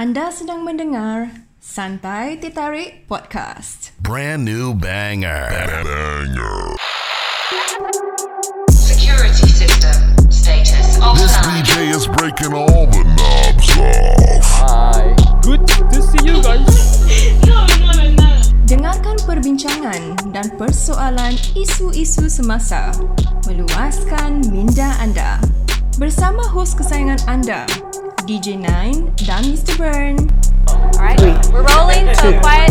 Anda sedang mendengar Santai Tertarik Podcast. Brand new banger. Banger. Security system status This offline. DJ is breaking all the knobs off. Hi. Good to see you guys. Dengarkan perbincangan dan persoalan isu-isu semasa. Meluaskan minda anda. Bersama hos kesayangan anda, DJ Nine dan Mr. Burn. Alright, we're rolling, so quiet.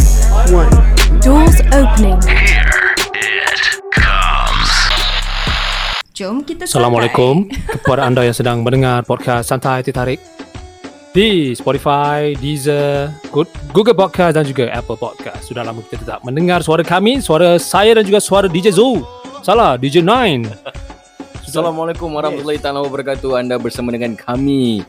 Doors opening. It comes. Jom kita santai. Assalamualaikum kepada anda yang sedang mendengar podcast Santai Tertarik di Spotify, Deezer, Google Podcast dan juga Apple Podcast. Sudah lama kita tidak mendengar suara kami, suara saya dan juga suara DJ Zoo. Salah, DJ Nine. Assalamualaikum warahmatullahi taala wabarakatuh. Anda bersama dengan kami.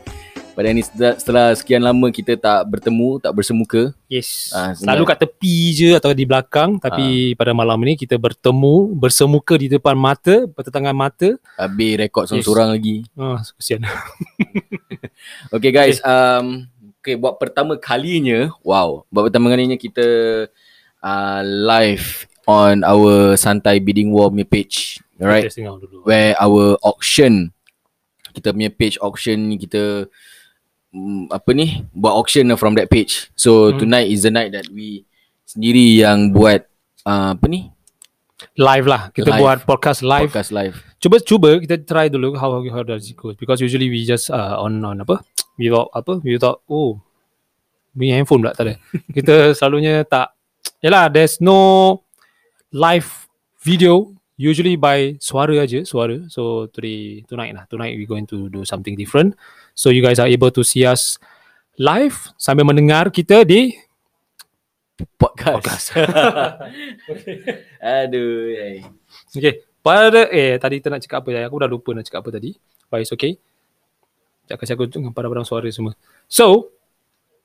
Pada ini setelah, setelah sekian lama kita tak bertemu, tak bersemuka. Yes. Ah, Selalu kat tepi je atau di belakang tapi pada malam ini kita bertemu bersemuka di depan mata, bertetangan mata. Habis rekod seorang-seorang lagi. Ah, kesian. Okay guys, um, okay, buat pertama kalinya, wow. Buat pertama kalinya kita uh, live on our Santai Bidding War punya page. Alright. Dulu. where our auction kita punya page auction ni kita mm, apa ni buat auction lah from that page so Hmm. tonight is the night that we sendiri yang buat uh, apa ni Live lah. Kita Live. buat podcast live. podcast live Cuba cuba kita try dulu how how does it go because usually we just uh, on on apa without apa without oh punya handphone pula tak ada. kita selalunya tak Yalah there's no live video usually by suara aja suara so today tonight lah tonight we going to do something different so you guys are able to see us live sambil mendengar kita di podcast, aduh eh. Okay. Pada eh tadi kita nak cakap apa ya? Aku dah lupa nak cakap apa tadi. But it's okay. Sekejap kasi aku dengan pada barang suara semua. So,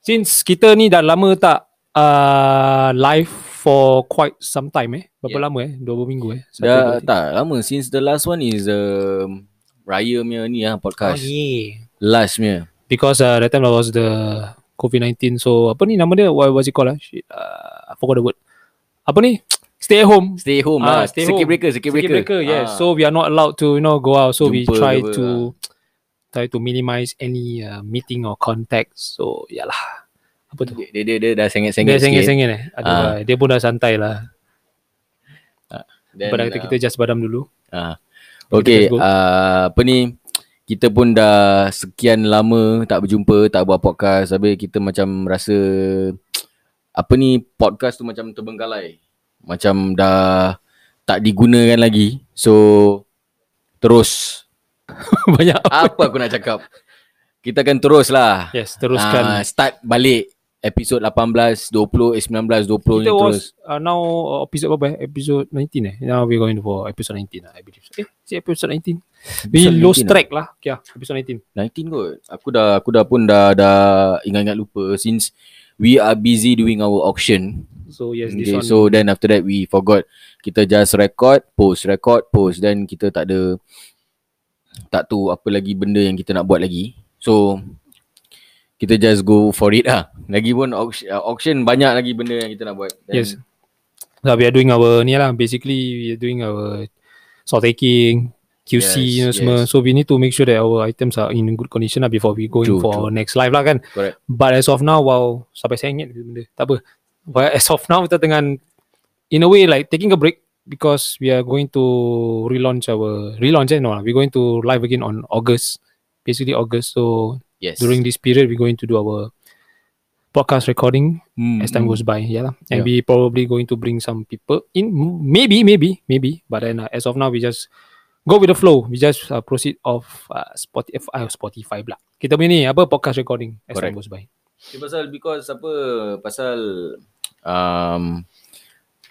since kita ni dah lama tak uh, live for quite some time eh. Berapa Yeah. lama eh? Dua minggu eh? Satu, dah dua, tak lama since the last one is um, raya punya ni lah Oh, podcast yeah. Last punya Because uh, that time there was the COVID-19 so apa ni nama dia? What was it called lah? Shit, uh, I forgot the word. Apa ni? Stay at home. stay home Ah, lah stay circuit home. breaker circuit breaker, Circuit breaker, yes. Ah. So we are not allowed to, you know, go out. So we Jumpa try ke apa, to try to minimize any uh, meeting or contact. So, yalah. Apa tu? dia, dia, dia dah Dia sengit-sengit sikit sengit-sengit eh. Aduh, Ah. dia pun dah santai lah. Then, Pada kata uh, kita just badam dulu. Ah. Okay, uh, apa ni? Kita pun dah sekian lama tak berjumpa, tak buat podcast. Habis kita macam rasa apa ni podcast tu macam terbengkalai. Macam dah tak digunakan lagi. So terus Banyak. apa aku nak cakap? Kita akan terus lah. Yes, teruskan. Ah, start balik episod 18, 20, eh 19, 20 ni kita terus. was uh, now uh, episode apa eh? Episode 19 eh. Now we're going for episode 19 lah, I believe. Eh, si episode 19. We Episode lost 19 track lah. Okay, episode 19. 19 kot. Aku dah aku dah pun dah dah ingat-ingat lupa since we are busy doing our auction. So yes, this Okay, one. so then after that we forgot kita just record, post, record, post then kita tak ada tak tahu apa lagi benda yang kita nak buat lagi. So kita just go for it lah. Lagi pun auction, auction banyak lagi benda yang kita nak buat. Then, Yes. So we are doing our ni lah basically we are doing our salt taking QC Yes, you know, semua. So we need to make sure that our items are in good condition lah before we go in True, for true. our next live lah kan. Correct. But as of now wow sampai sengit benda. Tak apa. But as of now kita dengan in a way like taking a break because we are going to relaunch our relaunch eh no lah. We're going to live again on August. Basically August. So Yes. during this period we're going to do our podcast recording Hmm, as time hmm. goes by yeah lah. and Yeah. we probably going to bring some people in maybe maybe maybe but then uh, as of now we just go with the flow we just uh, proceed of uh, Spotify uh, Spotify pula kita punya ni apa podcast recording as time Correct. goes by Dia pasal because apa pasal um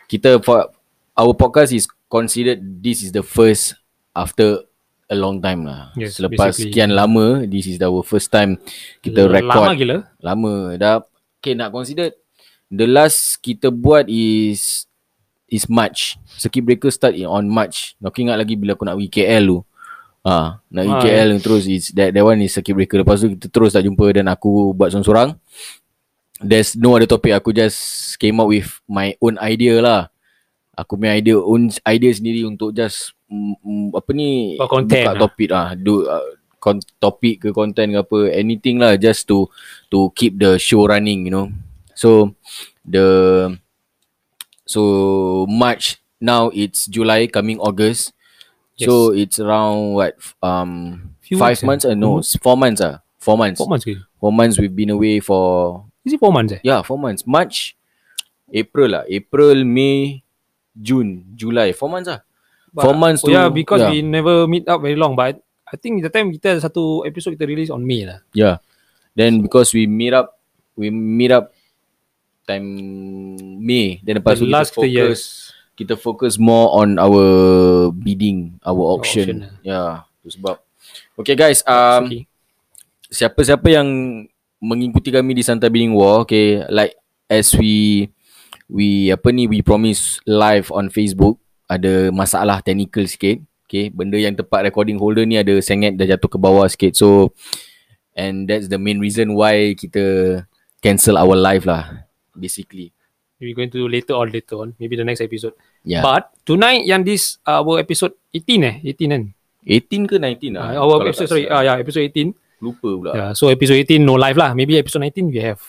kita for our podcast is considered this is the first after a long time lah. Yes, Selepas basically. sekian lama this is our first time kita lama record gila lama dah okay nak consider the last kita buat is is March. Circuit breaker start on March. Nak ingat lagi bila aku nak pergi KL tu. Ah, nak pergi Ah, KL terus is that that one is circuit breaker. Lepas tu kita terus tak jumpa dan aku buat seorang-seorang. There's no other topic. Aku just came up with my own idea lah. Aku punya idea own idea sendiri untuk just mm, apa ni Buat content buka lah. topik lah. Do uh, kon, topik ke content ke apa anything lah just to to keep the show running you know. So the so March now it's July coming August. Yes. So it's around what um Few five months, eh? uh, no s- four months ah four months Four months ke? four months we've been away for Is it four months eh? yeah four months March April lah April May June July four months lah four months oh, to yeah, because yeah, we never meet up very long but I think the time kita ada satu episode kita release on May lah. yeah then because we meet up we meet up time May then lepas The tu last kita focus yes. kita focus more on our bidding our auction, auction yeah tu sebab okay guys um okay. siapa-siapa yang mengikuti kami di Santa Bidding War, okay, like as we we apa ni we promise live on Facebook ada masalah technical sikit, okay, benda yang tempat recording holder ni ada sengit dah jatuh ke bawah sikit. So and that's the main reason why kita cancel our live lah basically. We're going to do later on later on. Maybe the next episode. Yeah. But tonight yang this uh, our episode 18 eh? 18 kan? 18 ke 19 lah? Uh, our Kalau episode sorry. Ah yeah, episode 18. Lupa pula. Yeah, so episode 18 no live lah. Maybe episode 19 we have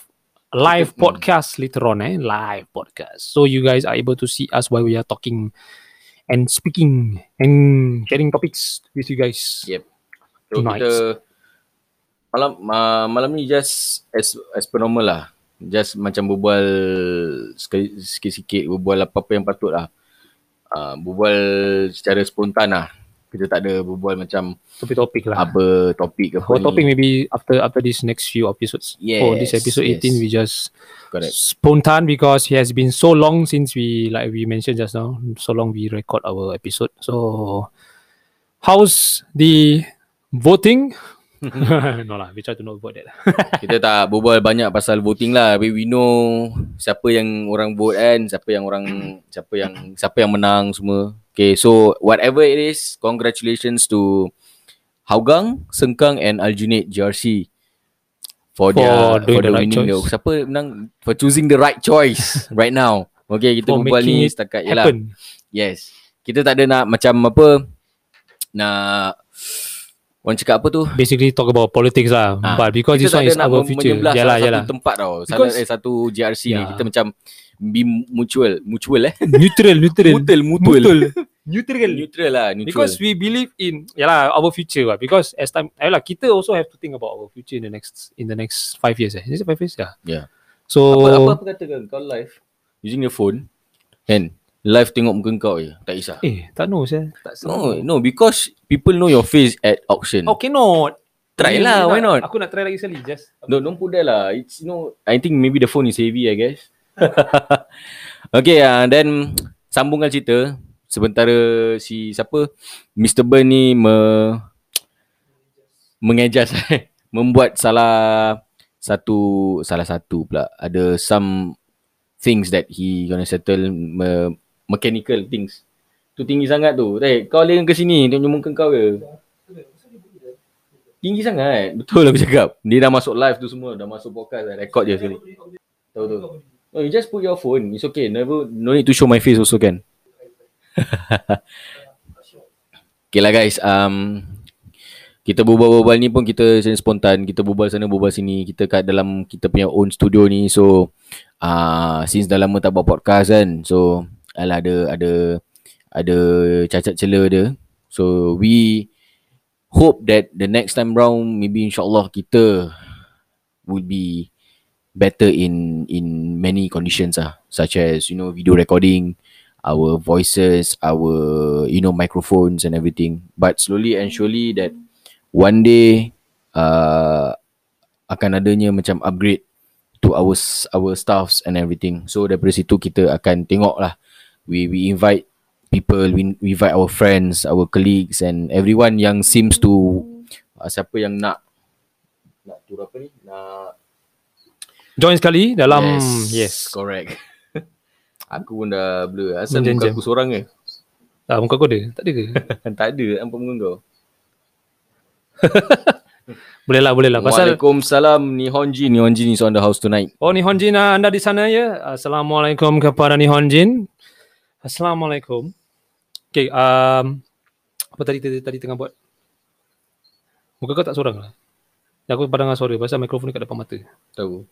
live podcast later on eh. Live podcast. So you guys are able to see us while we are talking and speaking and sharing topics with you guys. Yep. So Nice. kita malam uh, malam ni just as as per normal lah. Just macam berbual sikit-sikit berbual apa-apa yang patut lah. Uh, berbual secara spontan lah. Kita tak ada berbual macam Topik-topik lah. apa topik ke apa ni. topic maybe after after this next few episodes. For this Yes, episode 18 yes. we just Correct. spontan because it has been so long since we like we mentioned just now so long we record our episode so how's the voting no lah we try to not vote that Kita tak berbual banyak pasal voting lah. We, we know siapa yang orang vote kan, siapa yang orang siapa yang siapa yang menang semua. Okay, so whatever it is, congratulations to Hougang, Sengkang and Aljunied GRC for, For their for the the right winning. choice. Siapa menang for choosing the right choice right now. Okay, kita For berbual ni setakat yalah. happen Yes. Kita tak ada nak macam apa nak orang cakap apa tu? basically talk about politics lah Ah, but because this kita tak one ada is our future yalah salah yalah satu tempat tau. Salah Because- eh, satu GRC ni. Yeah. Kita macam be mutual. Mutual eh? neutral neutral Mutual, mutual. neutral Neutral lah. Neutral. because we believe in yalah our future lah because as time yalah kita also have to think about our future in the next in the next five years eh is it five years yeah yeah. so Apa, apa, apa katakan kau live using your phone kan live tengok muka kau je. Tak kisah. eh tak know saya tak No, no, because people know your face at auction. Okay, not. Try lah, why not? Aku nak try lagi sekali, just. No, don't put that lah. It's you know, I think maybe the phone is heavy, I guess. okay, uh, then sambungkan cerita. Sementara si siapa Mr. Burn ni me, mengejas membuat salah satu salah satu pula ada some things that he gonna settle me, mechanical things. Tu tinggi sangat tu. Ray, kau leng ke sini? Tengok muka kau ke? Tinggi sangat. Betul aku cakap. Dia dah masuk live tu semua. Dah masuk podcast. Dah record je sekali tahu tu no you just put your phone. It's okay. Never no need to show my face also kan Okay lah guys. Um, Kita berbual-bual ni pun kita macam spontan. Kita berbual sana berbual sini. Kita kat dalam kita punya own studio ni. So uh, Since dah lama tak buat podcast kan. So Alah ada ada ada cacat cela dia So we Hope that the next time round Maybe insyaAllah kita Will be Better in in many conditions ah, Such as you know video recording our voices, our you know microphones and everything. But slowly and surely that one day uh, akan adanya macam upgrade to our our staffs and everything. So daripada situ kita akan tengok lah. We we invite people, we, we invite our friends, our colleagues and everyone yang seems to uh, siapa yang nak nak tur apa ni? Nak Join sekali dalam yes. correct. aku pun dah blur. Asal muka aku seorang ke? Ah, muka kau ada? Tak ada ke? tak ada nampak muka kau. Boleh lah, boleh lah. Pasal Waalaikumsalam Nihonjin. Nihonjin is on the house tonight. Oh Nihonjin ah, anda di sana ya. Assalamualaikum kepada Nihonjin. Assalamualaikum. Okay, um, apa tadi tadi, tadi tengah buat? Muka kau tak sorang lah. Aku padang dengan suara pasal mikrofon ni kat depan mata. Tahu.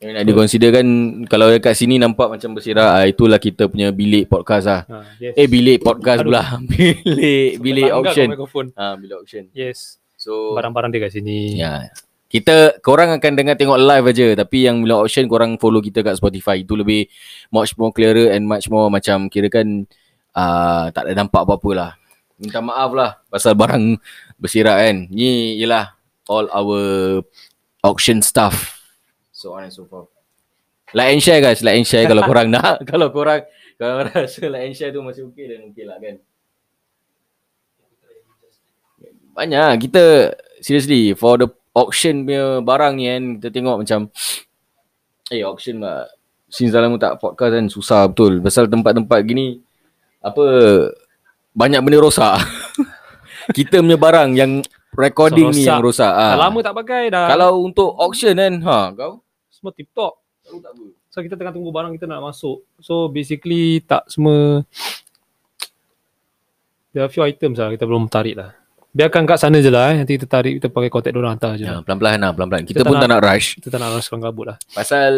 Yang nak dikonsiderkan kalau dekat sini nampak macam bersirah, ah, itulah kita punya bilik podcast lah. Ha, yes. Eh bilik podcast Aduh. pula. bilik bilik auction. Ah bilik auction. Yes. So Barang-barang dia kat sini. ya. Kita korang akan dengar tengok live aja tapi yang bilik auction korang follow kita kat Spotify. Itu lebih much more clearer and much more macam kira kan uh, tak ada nampak apa-apa lah. Minta maaf lah pasal barang bersirap kan. Ni ialah all our auction stuff. So on and so forth. Like and share guys, like and share kalau korang nak. Kalau korang kalau rasa like and share tu masih okey dan okey lah kan. Banyak kita seriously for the auction punya barang ni kan kita tengok macam eh auction lah since dah lama tak podcast kan susah betul pasal tempat-tempat gini apa banyak benda rosak. kita punya barang yang recording ni rosak. yang rosak. Ah. lama tak pakai dah. Kalau untuk auction kan, ha kau semua tip top. So kita tengah tunggu barang kita nak masuk. So basically tak semua There are few items lah kita belum tarik lah. Biarkan kat sana je lah eh. Nanti kita tarik kita pakai kontak diorang hantar je. Ya, lah. pelan-pelan lah, pelan-pelan. Kita, Kita pun tak tak nak rush Kita tak nak raskan kabut lah. pasal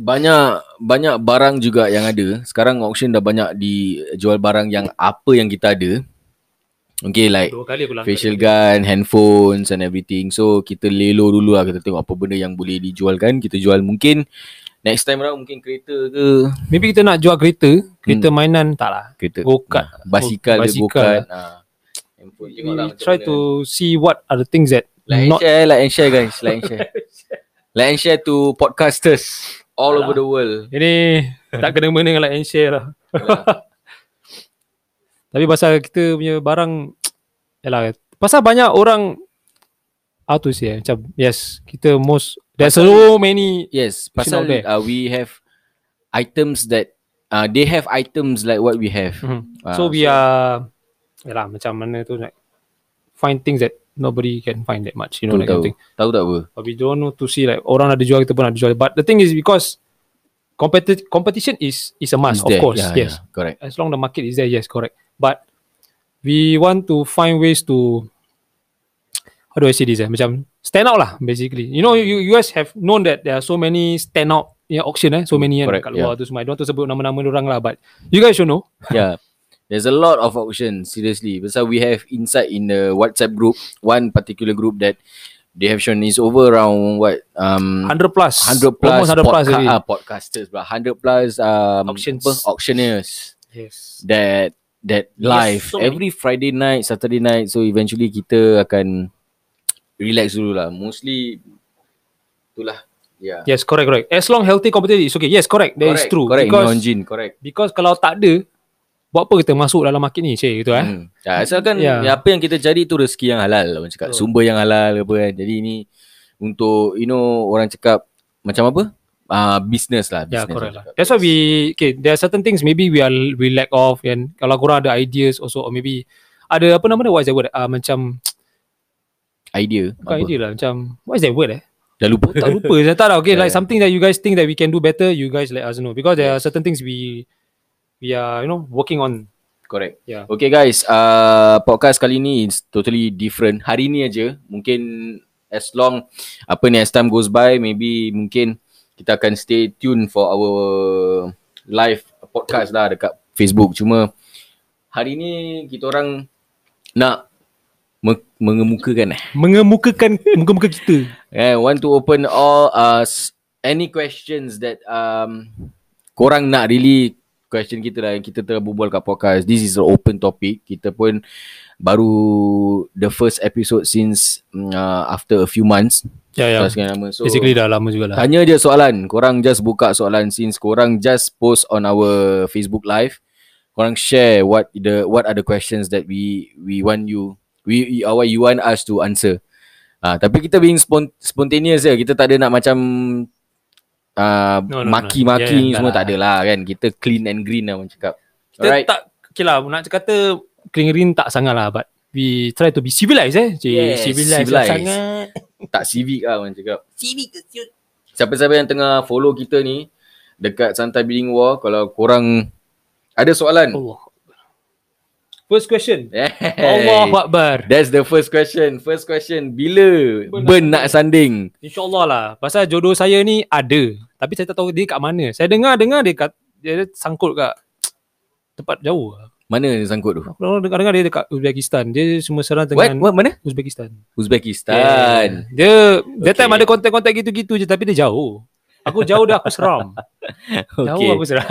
banyak banyak barang juga yang ada. Sekarang auction dah banyak dijual barang yang apa yang kita ada. Okay like facial gun, handphones and everything. So kita lelo dulu lah kita tengok apa benda yang boleh dijualkan. Kita jual mungkin next time round mungkin kereta ke Maybe kita nak jual kereta. Kereta mainan tak lah. kereta Go-kart. Nah, basikal ke Basikal. go-kart. Ha. Handphone tengoklah macam try mana. to see what are the things that Like and not share, like and share guys, like and share. like and share to podcasters all over the world. Ini tak kena mengena dengan like and share lah. Tapi pasal kita punya barang Yalah Pasal banyak orang How to say eh, Macam yes Kita most There's so many Yes, pasal uh, we have items that uh, they have items like what we have. Mhm. Ah, So we are Yalah macam mana tu like Find things that Nobody can find that much You know that kind of thing Tahu tak apa? But we don't know to see like Orang ada jual Kita pun ada jual But the thing is because competi- Competition is Is a must Is Of there. course Yeah, Yes yeah, correct. as long the market is there, yes, correct. But we want to find ways to how do I say this? Eh? Macam stand out lah, basically. You know, you, you guys have known that there are so many stand out in auction, eh? so many kan Correct, kat luar tu semua. I don't want to sebut nama-nama orang lah, but you guys should know. yeah. There's a lot of auctions, seriously. Pasal we have inside in the WhatsApp group, one particular group that they have shown is over around what um 100 plus. 100 plus, Almost 100 plus podca- already. ah, podcasters, but 100 plus um, Auctions. apa, auctioneers Yes. that that live so many. every Friday night, Saturday night. So eventually kita akan relax dulu lah. Mostly itulah. Yeah. Yes, correct, correct. As long healthy competition is okay. Yes, correct. That is true. Correct. Because, Because, Jin, correct. because kalau tak ada, buat apa kita masuk dalam market ni, cik, gitu eh. Hmm. Ya, asalkan Yeah. yeah. apa yang kita cari tu rezeki yang halal orang cakap. Betul. Sumber yang halal apa kan. Jadi ini untuk you know orang cakap macam apa? Ah uh, business lah. Yeah, Business correct orang lah. That's why we okay. There are certain things maybe we are we lack of and kalau korang ada ideas also or maybe ada apa nama dia what is that word? Uh, macam idea. bukan apa? idea lah macam what is that word eh? Dah lupa. Tak lupa saya tak tahu. Okay, Yeah, like yeah. something that you guys think that we can do better, you guys let us know because there are certain things we we are you know working on. Correct. Yeah. Okay guys, uh, podcast kali ni is totally different. Hari ni aja, mungkin as long apa ni as time goes by, maybe mungkin kita akan stay tune for our live podcast lah dekat Facebook. Cuma hari ni kita orang nak me- mengemukakan eh. Mengemukakan muka-muka kita. I want to open all us any questions that um korang nak really question kita lah yang kita tengah berbual kat podcast. This is an open topic. Kita pun baru the first episode since mm, uh, after a few months. Ya ya. Tak sekian lama. So Basically dah lama jugalah. tanya je soalan. Korang just buka soalan since korang just post on our Facebook live. Korang share what the what are the questions that we we want you we uh, what you want us to answer. Ah, tapi kita being spont- spontaneous je. Kita tak ada nak macam uh, No, no, no. maki-maki Yeah, ni tak semua lah. tak ada lah kan. Kita clean and green lah orang cakap. Kita Alright. tak okay lah nak kata clean green tak sangat lah but we try to be civilized eh. Cik, Yes, civilized, civilized. sangat. Tak civic lah orang cakap. Civic ke? Siapa-siapa yang tengah follow kita ni dekat Santai Bidding War kalau korang ada soalan. Allah. First question. Hey. Allahu Akbar. That's the first question. First question, bila Ben nak sanding? InsyaAllah lah. Pasal jodoh saya ni ada. Tapi saya tak tahu dia kat mana. Saya dengar-dengar dia kat dia sangkut kat tempat jauh. Mana dia sangkut tu? Dengar-dengar dia dekat Uzbekistan. Dia semua serang What? dengan What? Mana? Uzbekistan. Uzbekistan. Dia that time Okay. ada kontak-kontak gitu-gitu je tapi dia jauh. Aku jauh dah aku seram. Jauh Okay. aku seram.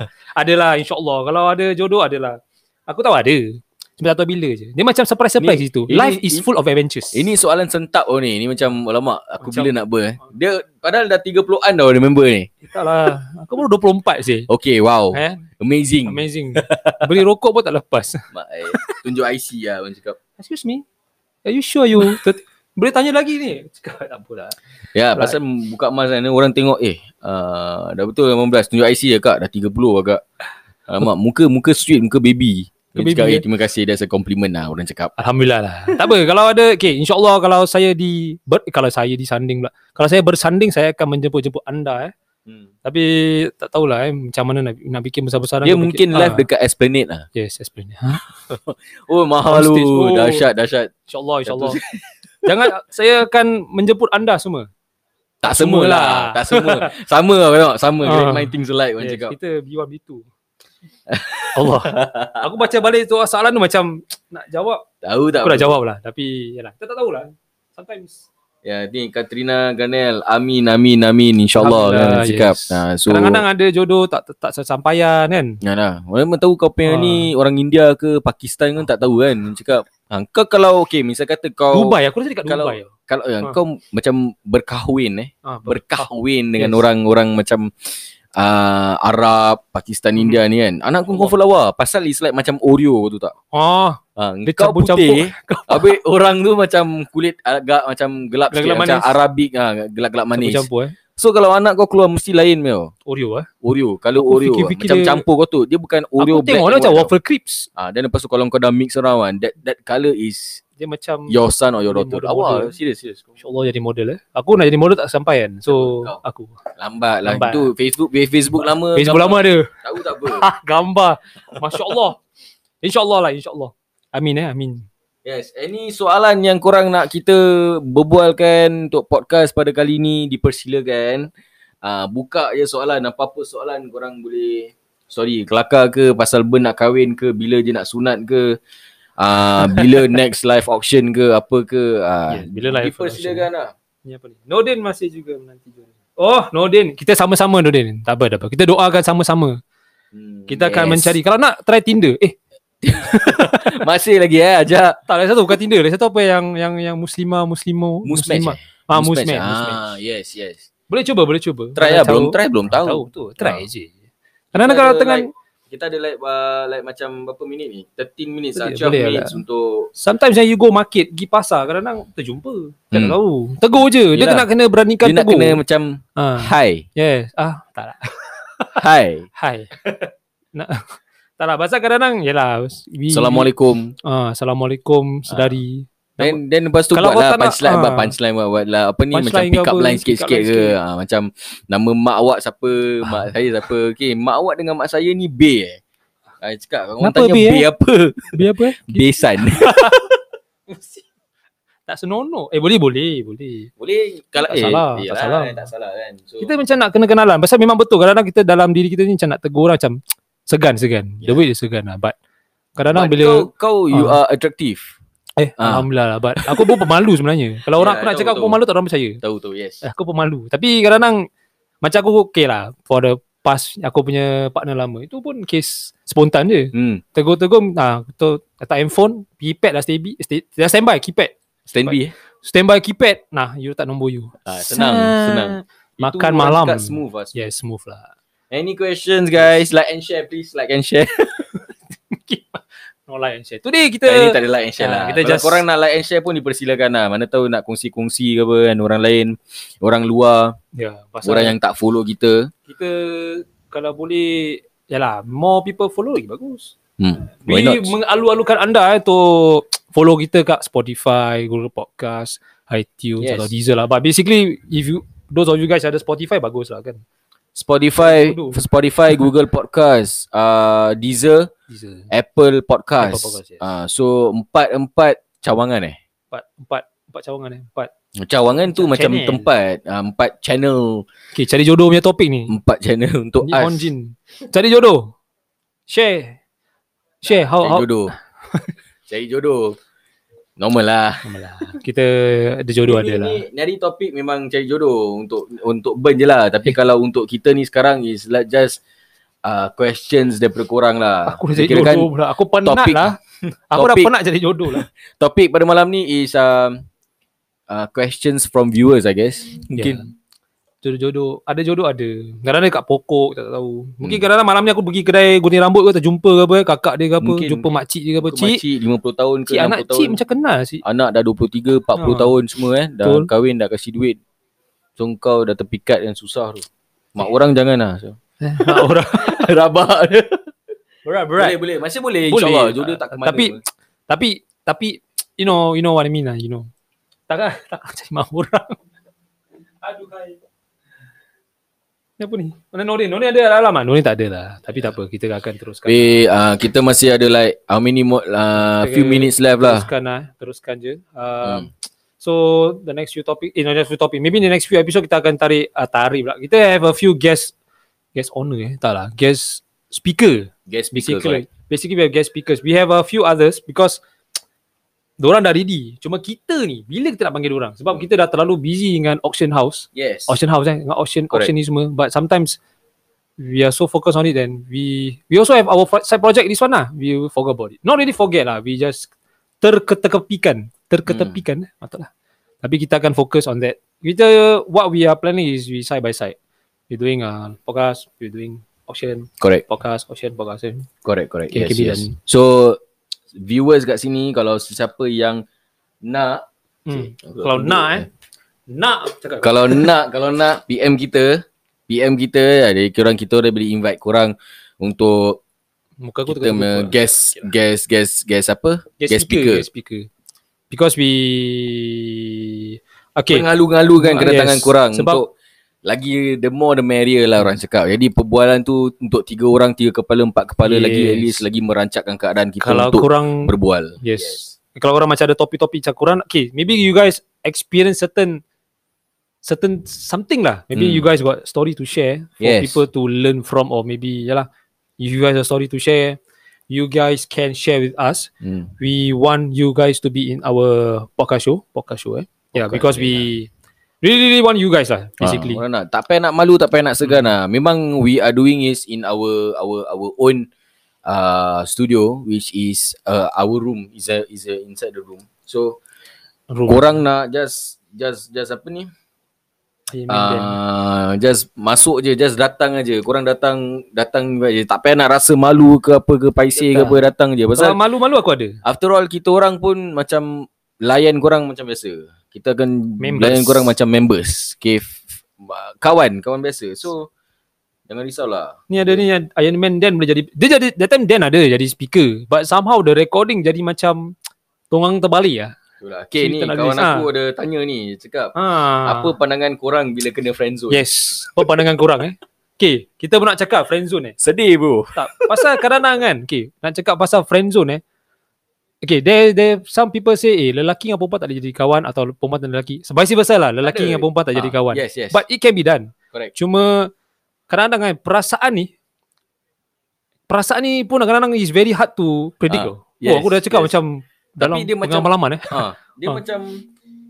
adalah insyaAllah. Kalau ada jodoh adalah. Aku tahu ada. Cuma tak tahu bila je. Dia macam surprise-surprise Ni- itu. ini- Life is ini- full of adventures. Ini soalan sentap oh ni. Ni macam alamak aku Macam- bila nak ber. eh. Dia padahal dah 30-an dah member ni. tak lah. Aku baru 24 sih. Okay, wow. Eh? Amazing. Amazing. Beli rokok pun tak lepas. Mak, eh, tunjuk IC lah orang cakap. Excuse me. Are you sure you? Ter- Boleh tanya lagi ni? Cakap tak apa lah. Ya, Right. pasal buka mas kan orang tengok eh uh, dah betul 18 tunjuk IC ya kak dah 30 agak. Alamak, muka muka sweet, muka baby. Dia cakap, eh, terima kasih that's a compliment lah orang cakap. Alhamdulillah lah. tak apa. Kalau ada, okay, insyaAllah kalau saya di, ber, kalau saya disanding pula. Kalau saya bersanding, saya akan menjemput-jemput anda eh. Hmm. Tapi tak tahulah eh, macam mana nak, nak bikin besar-besaran. Dia mungkin bikin- live Ah, dekat Esplanade lah. Yes. Ha? Oh, mahal lu. Oh. Dahsyat, dahsyat. InsyaAllah, insyaAllah. Jangan, saya akan menjemput anda semua. Tak semua lah. Tak semua. sama lah tengok. Sama. Ah. Great mind things alike orang Yes, cakap. kita B1, B2. Allah. Aku baca balik tu soalan tu macam nak jawab. Tahu tak? Aku dah jawab lah. Tapi, yalah. Kita tak tahulah. Sometimes. Ya, ni Katrina Ganel. Amin, amin, amin. InsyaAllah kan Alhamdulillah, cakap. yes. Nah, so, Kadang-kadang ada jodoh tak tak, sesampaian kan. Ya lah. Orang tahu kau punya Ah. ni orang India ke Pakistan kan tak tahu kan. Dia Cakap, ha, kau kalau okay misal kata kau Dubai, aku rasa dekat kalau Dubai. kalau ya, Ah. kau macam berkahwin eh. Ah, Berkahwin dengan Yes. orang-orang macam uh, Arab, Pakistan, Hmm. India ni kan. Anak kau kau lawa. Pasal is like macam Oreo tu tak. Oh, Ha, dia kau putih. campur-campur. Habis orang tu macam kulit agak macam gelap sikit. Gelap-gelap Macam. Arabik ha, gelap-gelap manis. Campur-campur eh. So kalau anak kau keluar mesti lain meo. Oreo eh. Oreo. Kalau Aku Oreo fikir-fikir macam dia- campur kau tu. Dia bukan Oreo aku tengok dia and macam white waffle crisps. Ah, then lepas tu kalau kau dah mix around kan, that that colour is Dia macam your son or your daughter. Awak serius serius. InsyaAllah jadi model eh. Aku nak jadi model tak sampai kan. So Kau. aku. Lambat lah. Lambat. Itu Facebook Facebook lama. Facebook lama gambar. ada. Tahu tak apa. Ah, gambar. Masya Allah. InsyaAllah lah insyaAllah. Amin eh amin. Yes. Any soalan yang korang nak kita berbualkan untuk podcast pada kali ni dipersilakan. Ah, buka je soalan. Apa-apa soalan korang boleh sorry kelakar ke pasal Ben nak kahwin ke bila je nak sunat ke ah bila next live auction ke apa ke ah Yes, bila live dipersilakan lah. Ni apa ni? Nordin masih juga menanti jodoh. Oh, Nordin. Kita sama-sama Nordin. Tak apa, tak apa. Kita doakan sama-sama. Hmm, Kita akan yes. mencari. Kalau nak, try Tinder. Eh, Masih lagi eh ajak tak, lagi satu bukan Tinder. Lagi satu apa yang yang yang muslimah, muslimo, muslimah. eh? Ah, Musmatch. musmatch. Ah, musmatch. yes, yes. Boleh cuba, boleh cuba. Try lah, belum try belum tahu. Tahu tu. Try Ah. je. Kadang-kadang Kita kalau ada tengah like, kita ada like uh, like macam berapa minit ni? 13 minutes lah, Boleh, 12 boleh minutes lah. untuk Sometimes yang you go market, pergi pasar, kadang-kadang terjumpa. Tak Hmm. tahu. Tegur je. Dia Yelah. kena kena beranikan dia nak tegur. kena macam Ah. hi, Yes. Ah, tak lah. hi. Hai. nak tak lah. Pasal kadang-kadang, yelah. we- Assalamualaikum. Ah, Assalamualaikum, sedari. Then then lepas tu Kalau buat lah kau tak nak, punchline buat ah. punchline buat, buat lah apa ni macam Punchline pick up apa, line sikit-sikit ke. sikit. Ha, macam nama mak awak siapa, mak saya siapa. Okay, mak awak dengan mak saya ni B eh. I cakap orang Kenapa tanya B, B, eh? apa? Biar apa eh? Besan. Tak senonoh. Eh, boleh, boleh. Boleh. Boleh kalau Tak eh salah, tak salah. tak salah kan. So Kita macam nak kena kenalan. Pasal memang betul. Kadang-kadang kita dalam diri kita ni macam nak tegur orang macam segan-segan. The way dia segan lah. But kadang-kadang But bila... kau kau you Ah. are attractive. Eh, Ah. Alhamdulillah lah. But aku pun pemalu sebenarnya. Kalau orang Ya, aku nak tahu, cakap aku tahu. pemalu tak orang percaya. Tahu tu, yes. Eh, aku pemalu. Tapi kadang-kadang macam aku okay lah. For the past aku punya partner lama. Itu pun case spontan je. Hmm. Tegur-tegur. Ah, tu letak handphone. Keypad dah stay, stay, dah standby keypad. Stand B eh. Standby keypad. Nah, you letak nombor you. Ah, senang, Sa- senang. Makan Itu malam. smooth lah. Yeah, smooth lah. Any questions guys? Like and share please. Like and share. No like and share. Today kita Ini tak ada like and share Ah, lah. kita Kalau just- korang nak like and share pun dipersilakan lah. Mana tahu nak kongsi-kongsi ke apa kan. Orang lain. Orang luar. ya, pasal Orang yang tak follow kita. kita kalau boleh yalah more people follow lagi bagus. Hmm. Why We not? mengalu-alukan anda eh, untuk follow kita kat Spotify, Google Podcast, iTunes yes. atau Deezer lah. But basically if you those of you guys ada Spotify bagus lah kan. Spotify. Spotify, Google Podcast, uh, Deezer, Deezer. Apple Podcast. Apple Podcast, yes. uh, so empat-empat cawangan eh. Empat empat empat cawangan eh. Empat. Cawangan tu macam Channel. tempat, uh, empat channel, Okay, cari jodoh punya topik ni. empat channel untuk Ni us. on jin. Cari jodoh. Share. Share how Cari how jodoh. Cari jodoh. Normal lah. Normal lah. Kita ada jodoh ni, ada lah. Ni, nyari topik memang cari jodoh untuk untuk burn je lah. Tapi kalau untuk kita ni sekarang is like just uh, questions daripada korang lah. Aku dah cari Kirakan jodoh pula. Aku penat topik- lah. Aku dah topik- penat cari jodoh lah. Topik pada malam ni is um, uh, questions from viewers I guess. Mungkin Yeah. Jodoh-jodoh. Ada jodoh ada. Kadang-kadang kat pokok tak tahu. Mungkin Hmm. kadang-kadang malam ni aku pergi kedai gunting rambut ke terjumpa ke apa. Kakak dia ke apa. Mungkin. Jumpa makcik dia ke apa. Cik. makcik 50 tahun ke Cik 60 anak tahun. cik macam kenal cik. Anak dah 23, 40 Ha. tahun semua eh. Dah Betul. kahwin, dah kasih duit. So kau dah terpikat yang susah tu. Mak orang jangan lah. So. Mak orang. Rabak dia. Berat, Boleh, boleh. Masih boleh, Boleh. insyaAllah. Jodoh tak ke mana. Tapi tapi tapi you know you know what I mean lah, you know. Takkan takkan cari mak orang. Aduh hai. Apa ni? Mana Norin? Norin ada alamat? Norin tak ada lah. Tapi tak apa, kita akan teruskan. Tapi uh, kita masih ada like how many more uh, few minutes left lah. Teruskan lah, teruskan je. Um, Hmm. So the next few topic, eh, not just few topic. Maybe in the next few episode kita akan tarik uh, tarik pula. Kita have a few guest guest honor eh, tak lah, guest speaker. Guest speaker Basically, basically we have guest speakers. We have a few others because Diorang dah ready. Cuma kita ni, bila kita nak panggil orang? Sebab kita dah terlalu busy dengan auction house. Yes. Auction house eh, dengan auction, Correct. auction ni semua. But sometimes, we are so focused on it and we we also have our side project this one lah. We forgot about it. Not really forget lah. We just terketepikan. Terketepikan. Hmm. Betul lah. Tapi kita akan fokus on that. Kita, what we are planning is we side by side. We're doing a podcast, we're doing auction, Correct. podcast, auction, podcast. eh. Correct, correct. Okay, yes, yes. then. So viewers kat sini kalau sesiapa yang nak Hmm. Aku Kalau nak eh. Nak cakap. Kalau nak kalau nak PM kita, PM kita ada korang kita dah boleh invite korang untuk Muka aku kita me guest guest guest guest apa? guest, speaker, guest speaker. Because we Okay. Mengalu-ngalukan kedatangan yes. korang Sebab- untuk lagi the more the merrier lah orang cakap. Jadi perbualan tu untuk tiga orang, tiga kepala, empat kepala Yes. lagi at least lagi merancakkan keadaan kita Kalau untuk korang berbual. yes. yes. Kalau korang macam ada topik-topik macam okay, maybe you guys experience certain certain something lah. Maybe Hmm. you guys got story to share for Yes. people to learn from or maybe yalah. If you guys have story to share, you guys can share with us. Hmm. we want you guys to be in our podcast show, podcast show eh. Yeah, Podcast, because we really really want you guys lah basically. Ha, nak tak payah nak malu, tak payah nak segan lah. Memang we are doing is in our our our own uh, studio which is uh, our room is a, is a inside the room. So Room. korang nak just just just apa ni? Then. Uh, just masuk je, just datang aja. Korang datang datang je. Tak payah nak rasa malu ke apa ke paiseh ke apa datang je. Pasal malu-malu aku ada. after all kita orang pun macam layan korang macam biasa. Kita akan Members. layan korang macam members. Okay, kawan, kawan biasa. So jangan risaulah. Ni ada ni Iron Man Dan boleh jadi dia jadi that time Dan ada jadi speaker but somehow the recording jadi macam tongang terbalik lah. Itulah. Okay So, ni kita nak kawan aku ah. ada tanya ni, cakap Ha. apa pandangan korang bila kena friendzone? Yes. Apa pandangan korang eh? Okay, kita pun nak cakap friend zone eh. Sedih bro. Tak, pasal kadang-kadang kan, okay, nak cakap pasal friend zone eh. Okay, there, there some people say, eh, lelaki dengan perempuan tak boleh jadi kawan atau perempuan dan lelaki. So, vice versa lah, lelaki Ada. dengan perempuan tak jadi Ah, kawan. Yes, yes. But it can be done. Correct. Cuma kadang-kadang kan perasaan ni perasaan ni pun kadang-kadang is very hard to predict Ah, tau. yes, oh, aku dah cakap yes. macam dalam dia macam- pengalaman eh. Ha, dia Ah. macam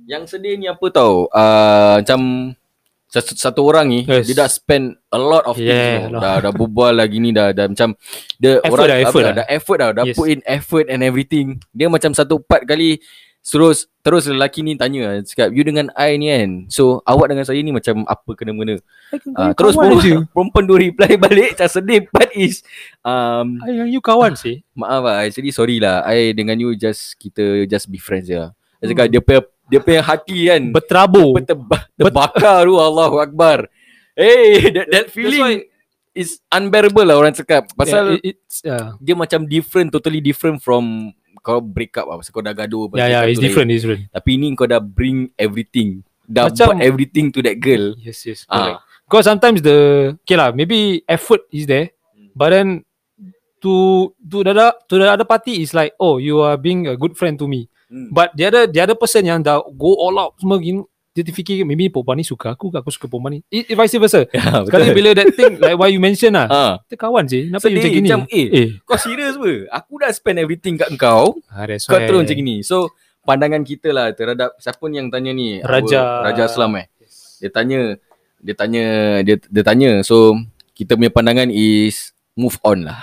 yang sedih ni apa tau? Uh, macam satu, satu orang ni Yes. dia dah spend a lot of things Yeah, tau. lah. dah dah berbual lagi ni dah dah macam dia Effort orang dah, effort dah, dah. dah effort dah dah Yes. put in effort and everything. Dia macam satu part kali terus terus lelaki ni tanya cakap you dengan I ni kan. So awak dengan saya ni macam apa kena mengena. Uh, terus kawan je. perempuan, perempuan tu reply balik macam sedih part is um, I yang you kawan sih. Maaf lah Actually sorry lah I dengan you just Kita just be friends je lah Dia Hmm. cakap dia punya Dia punya hati kan Berterabur. Terba, Terbakar tu Allahu Akbar Hey that, that feeling Is unbearable lah orang cakap Pasal yeah, it, it's yeah. Dia macam different Totally different from kau break up lah pasal kau dah gaduh Yeah, yeah, it's different, it's different. Tapi ni kau dah bring everything. Dah Macam- buat everything to that girl. Yes, yes, Ah. correct. Because sometimes the okay lah, maybe effort is there, but then to to the to the other party is like, oh, you are being a good friend to me. Hmm. But the other the other person yang dah go all out semua gini, dia terfikir maybe perempuan ni suka aku, ke aku suka perempuan ni. It, vice versa. Ya, Sekali bila that thing like why you mention lah, Ha. kita kawan je. Kenapa you Sedih macam gini? macam, eh, eh. Kau serius apa? Aku dah spend everything kat kau. Ah, that's Kau terus macam gini. So, pandangan kita lah terhadap siapa ni yang tanya ni? Raja. Our- Raja Aslam eh. Dia tanya, dia tanya, dia, dia tanya. So, kita punya pandangan is move on lah.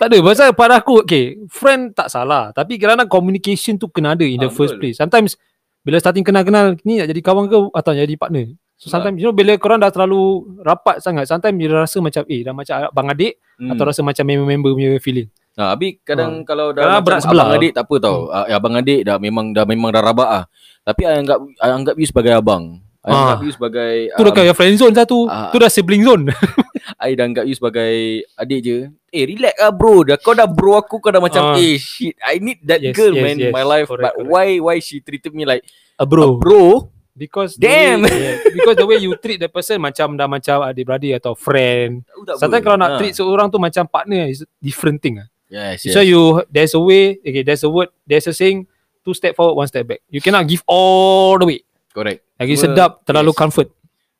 Tak ada pasal pada aku okay, friend tak salah tapi kerana communication tu kena ada in the Ah, first betul. place. Sometimes bila starting kenal-kenal ni nak jadi kawan ke atau jadi partner. So sometimes you know bila korang dah terlalu rapat sangat sometimes dia rasa macam eh dah macam abang adik Hmm. atau rasa macam member-member punya feeling. Ha, habis kadang kalau dah Kadang macam berat sebelah. abang adik tak apa tau. Hmm. abang adik dah memang dah memang dah rabak ah. Tapi I anggap I anggap you sebagai abang. I Ah. anggap you sebagai Tu dah kaya friend zone satu. ah. tu dah sibling zone. I dah anggap you sebagai adik je. Eh relax lah bro. Dah kau dah bro aku kau dah macam Ah. eh shit. I need that Yes, girl yes, man in yes. my life. Correct, But correct. why why she treated me like uh, a bro. bro? Because Damn. the way, yeah, because the way you treat the person macam dah macam adik-beradik atau friend. Sometimes kalau nak Ha. treat seorang tu macam partner is different thing ah. Yes, So you there's a way, okay, there's a word, there's a saying, two step forward, one step back. You cannot give all the way. Correct. Lagi Cuma- sedap, terlalu yes. comfort.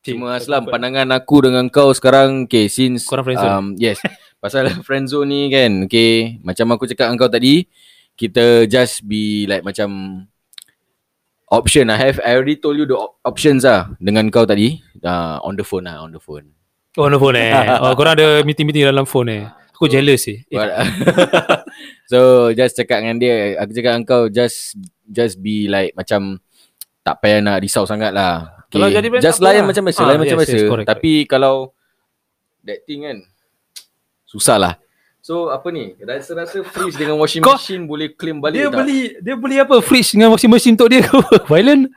Cuma Aslam pandangan aku dengan kau sekarang okay since Korang friendzone. um, yes pasal friendzone ni kan okay macam aku cakap dengan kau tadi kita just be like macam option I have I already told you the op- options lah dengan kau tadi uh, on the phone lah on the phone Oh, on the phone eh. oh, korang ada meeting-meeting dalam phone eh. Aku jealous eh. eh so just cakap dengan dia aku cakap dengan kau just just be like macam tak payah nak risau sangat lah okay. Kalau jadi brand just layan lah. macam biasa Ah, layan macam yes, biasa yes, correct, tapi kalau that thing kan susah lah so apa ni rasa-rasa fridge dengan washing Kau- machine boleh claim balik dia tak beli dia beli apa? Fridge dengan washing machine untuk dia ke? Violent.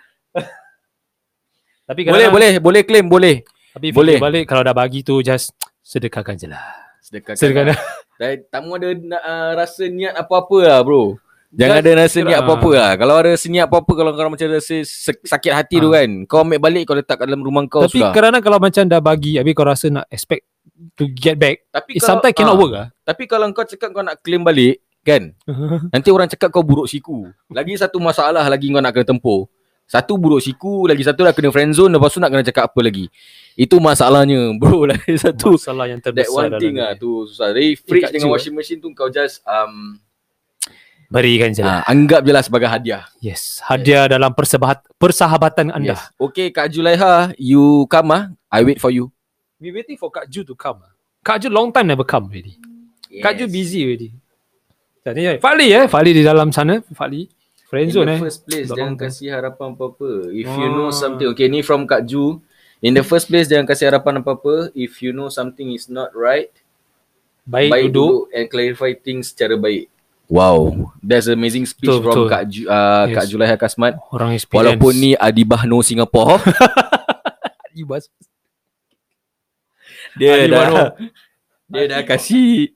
Tapi boleh boleh boleh claim boleh Tapi boleh. balik kalau dah bagi tu just sedekahkan je lah. sedekah Sedekahkan. Dah, tak mau ada uh, rasa niat apa-apa lah bro. Jangan ada rasa niat apa-apa lah. Kalau ada rasa niat apa-apa kalau kau macam rasa sak- sakit hati tu kan. Kau ambil balik kau letak kat dalam rumah kau Tapi sudah. kerana kalau macam dah bagi, habis kau rasa nak expect to get back, Tapi it sometimes cannot ah, work lah. Tapi kalau kau cakap kau nak claim balik kan. nanti orang cakap kau buruk siku. Lagi satu masalah lagi kau nak kena tempuh. Satu buruk siku, lagi satu dah kena friend zone, lepas tu nak kena cakap apa lagi. Itu masalahnya bro. Lagi satu Masalah yang that terbesar one dalam thing lah tu susah. Jadi fridge dengan washing machine tu kau just um, Berikan je lah. ah, anggap je lah sebagai hadiah. Yes. Hadiah dalam persahabat, persahabatan anda. Yes. Okay Kak Julaiha, you come ah. I wait for you. We waiting for Kak Ju to come. ah. Kak Ju long time never come already. Yes. Kak Ju busy already. Tadi eh, Fali eh, Fali di dalam sana, Fali. Friend In zone the eh. first place Dah jangan kasih harapan apa-apa. If you Ah. know something, okay ni from Kak Ju. In the first place jangan kasih harapan apa-apa. If you know something is not right, Baik, baik duduk. duduk and clarify things secara baik. Wow, that's amazing speech Betul, from betul. Kak Ju, uh, Yes. Kak Julaiha Kasmat. Orang experience. Walaupun ni Adibah No Singapore, Adibah. dia Adibah No. dah dia dah kasih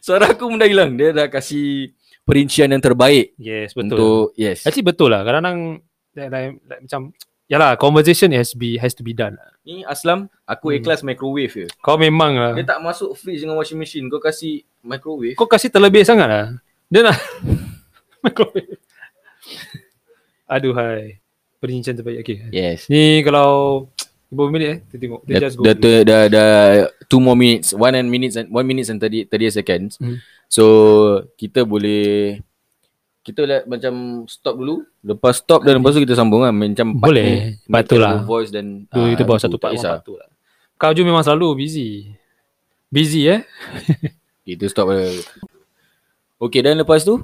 suara aku pun dah hilang. Dia dah kasih perincian yang terbaik Yes, betul. untuk yes. Actually betul lah. Kadang-kadang like, like, like, macam Yalah, conversation has be has to be done. lah. Ni Aslam, aku Hmm. ikhlas microwave je. Kau memang lah. Dia tak masuk fridge dengan washing machine. Kau kasih microwave. Kau kasih terlebih sangat lah. Dia nak microwave. Aduhai. Perincian terbaik. Okay. Yes. Ni kalau 50 minit eh. Kita tengok. Dia just go. dah, dah, dah, dah, two more minutes. One and minutes and one minutes and 30, 30 seconds. Hmm. So, kita boleh kita let, macam stop dulu. Lepas stop dan lepas tu kita sambung lah. Macam Boleh. ni, Part make tu our lah. Voice dan Tu ah, kita bawa tu, satu tak part, lah. Kau Ju memang selalu busy. Busy eh. Kita stop pada. Okay, dan lepas tu?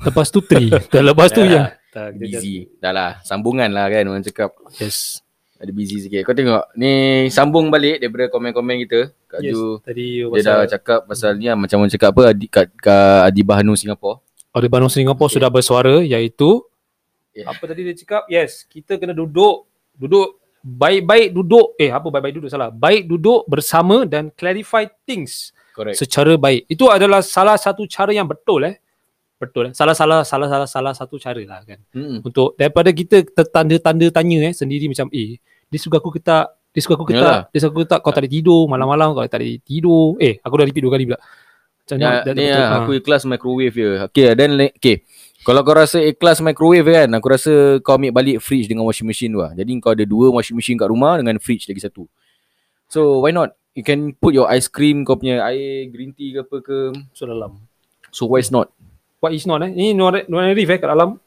Lepas tu 3. Dan lepas tu yang. lah. Busy. Dah lah. Sambungan lah kan orang cakap. Yes. Ada busy sikit. Kau tengok. Ni sambung balik daripada komen-komen kita. Kak yes. Ju Tadi Dia dah cakap pasal ni lah, macam orang cakap apa Adi, kat, kat Adibah Hanu Singapore. Order Bandung Singapura Okay. sudah bersuara iaitu Yeah. apa tadi dia cakap? Yes, kita kena duduk duduk baik-baik duduk eh apa baik-baik duduk salah. Baik duduk bersama dan clarify things Correct. secara baik. Itu adalah salah satu cara yang betul eh Betul. eh. Salah salah salah salah salah satu cara lah kan. Hmm. Untuk daripada kita tertanda-tanda tanya eh sendiri macam eh dia suka aku ke tak? Dia suka aku ke Yalah. tak? Dia suka aku ke tak? Kau tak ada tidur malam-malam kau tak ada tidur. Eh aku dah repeat dua kali pula. Macam Ya, dah- ni betul. lah, Ha. aku ikhlas microwave je. Okay, then okay. Kalau kau rasa ikhlas microwave kan, aku rasa kau ambil balik fridge dengan washing machine tu lah. Jadi kau ada dua washing machine kat rumah dengan fridge lagi satu. So why not? You can put your ice cream, kau punya air green tea ke apa ke. So dalam. So why is not? What is not eh? Ni Nuan Nuan Arif eh kat dalam.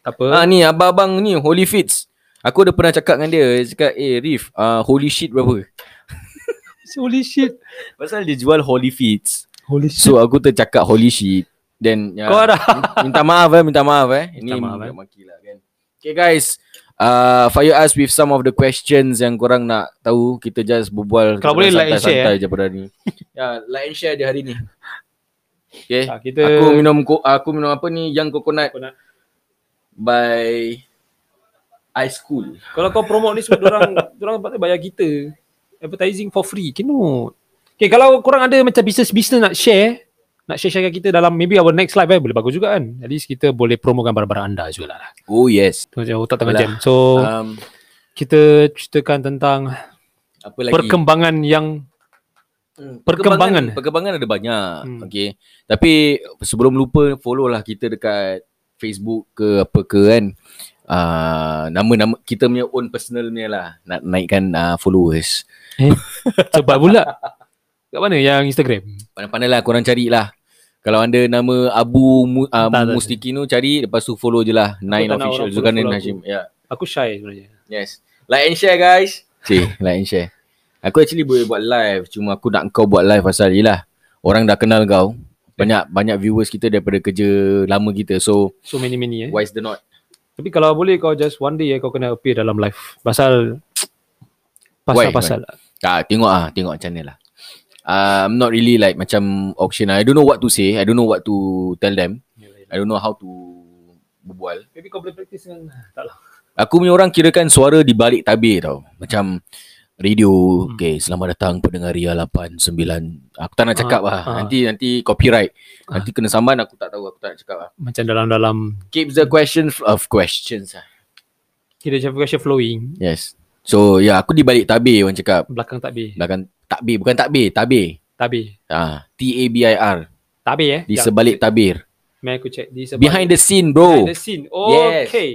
Tak apa. Ah ni abang-abang ni Holy Fits. Aku dah pernah cakap dengan dia, dia cakap, "Eh Rif, uh, holy shit berapa?" Holy shit. Pasal dia jual Holy Fits. Holy shit. So aku tercakap holy shit. Then ya, Kau ada. minta maaf eh, minta maaf eh. Ini Minta maaf, eh. maki lah kan. Okay guys, uh, fire us with some of the questions yang korang nak tahu. Kita just berbual. Kalau boleh like and share, santai-santai je pada ni. ya, like and share dia hari ni. Okay. Ah, kita- Aku minum ko- aku minum apa ni? Yang coconut Coconut. by Ice Cool. Kalau kau promote ni semua orang orang patut bayar kita advertising for free. Cannot. Okay, kalau korang ada macam business-business nak share, nak share-share kita dalam maybe our next live eh, boleh bagus juga kan. At least kita boleh promokan barang-barang anda juga lah. Oh yes. Tu Macam otak tengah jam. So, Um, kita ceritakan tentang apa lagi? perkembangan yang Hmm, perkembangan. Perkembangan ada banyak. Hmm. Okay. Tapi sebelum lupa follow lah kita dekat Facebook ke apa ke kan. Uh, nama-nama kita punya own personal ni lah nak naikkan uh, followers. eh, sebab pula. Kat mana yang Instagram? Pandai-pandai lah korang cari lah. Kalau anda nama Abu Mu, uh, tak. Mustikino cari lepas tu follow je lah. Nine official Zulkarnain Hashim. Ya. Yeah. Aku shy sebenarnya. Yes. Like and share guys. Cik, like and share. Aku actually boleh buat live cuma aku nak kau buat live pasal yelah orang dah kenal kau. Banyak banyak viewers kita daripada kerja lama kita. So So many-many eh. why is the not? Tapi kalau boleh kau just one day eh, kau kena appear dalam live. Pasal Why? pasal-pasal. Ah, tengok ah, tengok mana lah. Uh, I'm not really like macam auction. I don't know what to say. I don't know what to tell them. I don't know how to berbual. Maybe kau boleh practice dengan tak lah. Aku punya orang kirakan suara di balik tabir tau. Macam radio. Hmm. Okay, selamat datang pendengar Ria 89. Aku tak nak cakap Ah, lah. ah. Nanti nanti copyright. Nanti kena samban aku tak tahu. Aku tak nak cakap lah. Macam dalam-dalam Keep the question of questions lah. kita cakap question flowing. Yes. So, ya yeah, aku di balik tabir orang cakap. Belakang takbir. Belakang takbir. Bukan takbir. Tabir. Tabir. Ah, T-A-B-I-R. Tabir eh. Di sebalik tabir. Mari aku check. Di sebalik. Behind the scene bro. Behind the scene. Yes. Okay.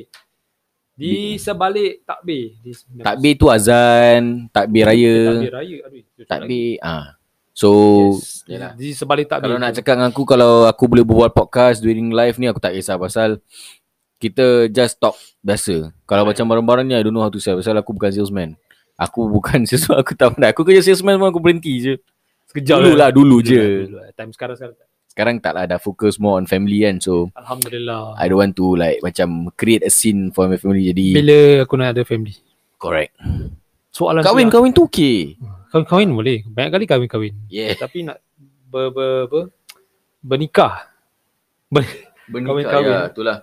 Di sebalik takbir. Di Takbir tu azan, takbir raya, Takbir raya. Aduh. takbir ah. So Yes. yalah. Di sebalik takbir. Kalau nak cakap dengan aku kalau aku boleh berbual podcast during live ni aku tak kisah pasal kita just talk biasa. Kalau macam barang-barang ni I don't know how to sell pasal aku bukan salesman. Aku bukan sesuatu aku tak pandai. Aku kerja salesman pun aku berhenti je. Sekejap Dulu lah dulu je. Dulu lah. Time sekarang sekarang. Sekarang tak lah dah fokus more on family kan. So Alhamdulillah. I don't want to like macam create a scene for my family jadi Bila aku nak ada family. correct. Soalan Kahwin tu lah. kahwin tu okay. Kahwin-kahwin boleh. Banyak kali kahwin-kahwin. Yeah. Tapi nak ber, ber, ber, bernikah. Ber, Bernikah Kahwin-kahwin. ya, itulah.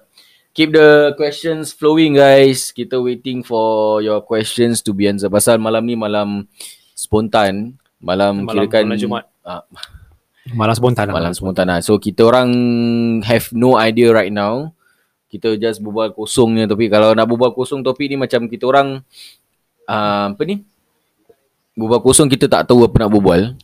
Keep the questions flowing guys. Kita waiting for your questions to be answered. Pasal malam ni malam spontan. Malam, Malam- kirakan malam Jumaat. Ah, malas spontan. lah. malam spontan lah. So kita orang have no idea right now. Kita just berbual kosongnya tapi kalau nak berbual kosong topik ni macam kita orang uh, apa ni? Berbual kosong kita tak tahu apa nak berbual.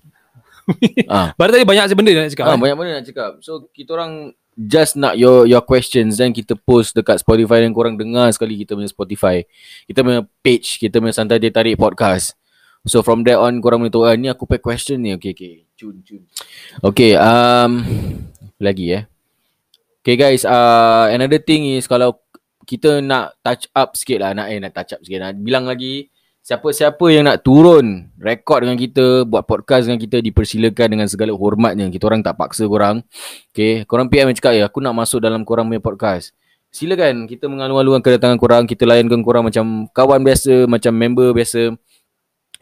ah, Baru tadi banyak benda nak cakap. Ah, eh. banyak benda nak cakap. So kita orang just nak your your questions then kita post dekat Spotify dan korang dengar sekali kita punya Spotify. Kita punya page, kita punya santai dia tarik podcast. So from there on korang boleh tahu ah, ni aku pack question ni. Okay okay. Cun cun. Okay um lagi eh. Okay guys, uh, another thing is kalau kita nak touch up sikit lah, nak eh nak touch up sikit nak bilang lagi siapa-siapa yang nak turun rekod dengan kita, buat podcast dengan kita dipersilakan dengan segala hormatnya. Kita orang tak paksa korang. Okay, korang PM yang cakap ya, aku nak masuk dalam korang punya podcast. Silakan kita mengalu-alukan kedatangan korang, kita layankan korang macam kawan biasa, macam member biasa.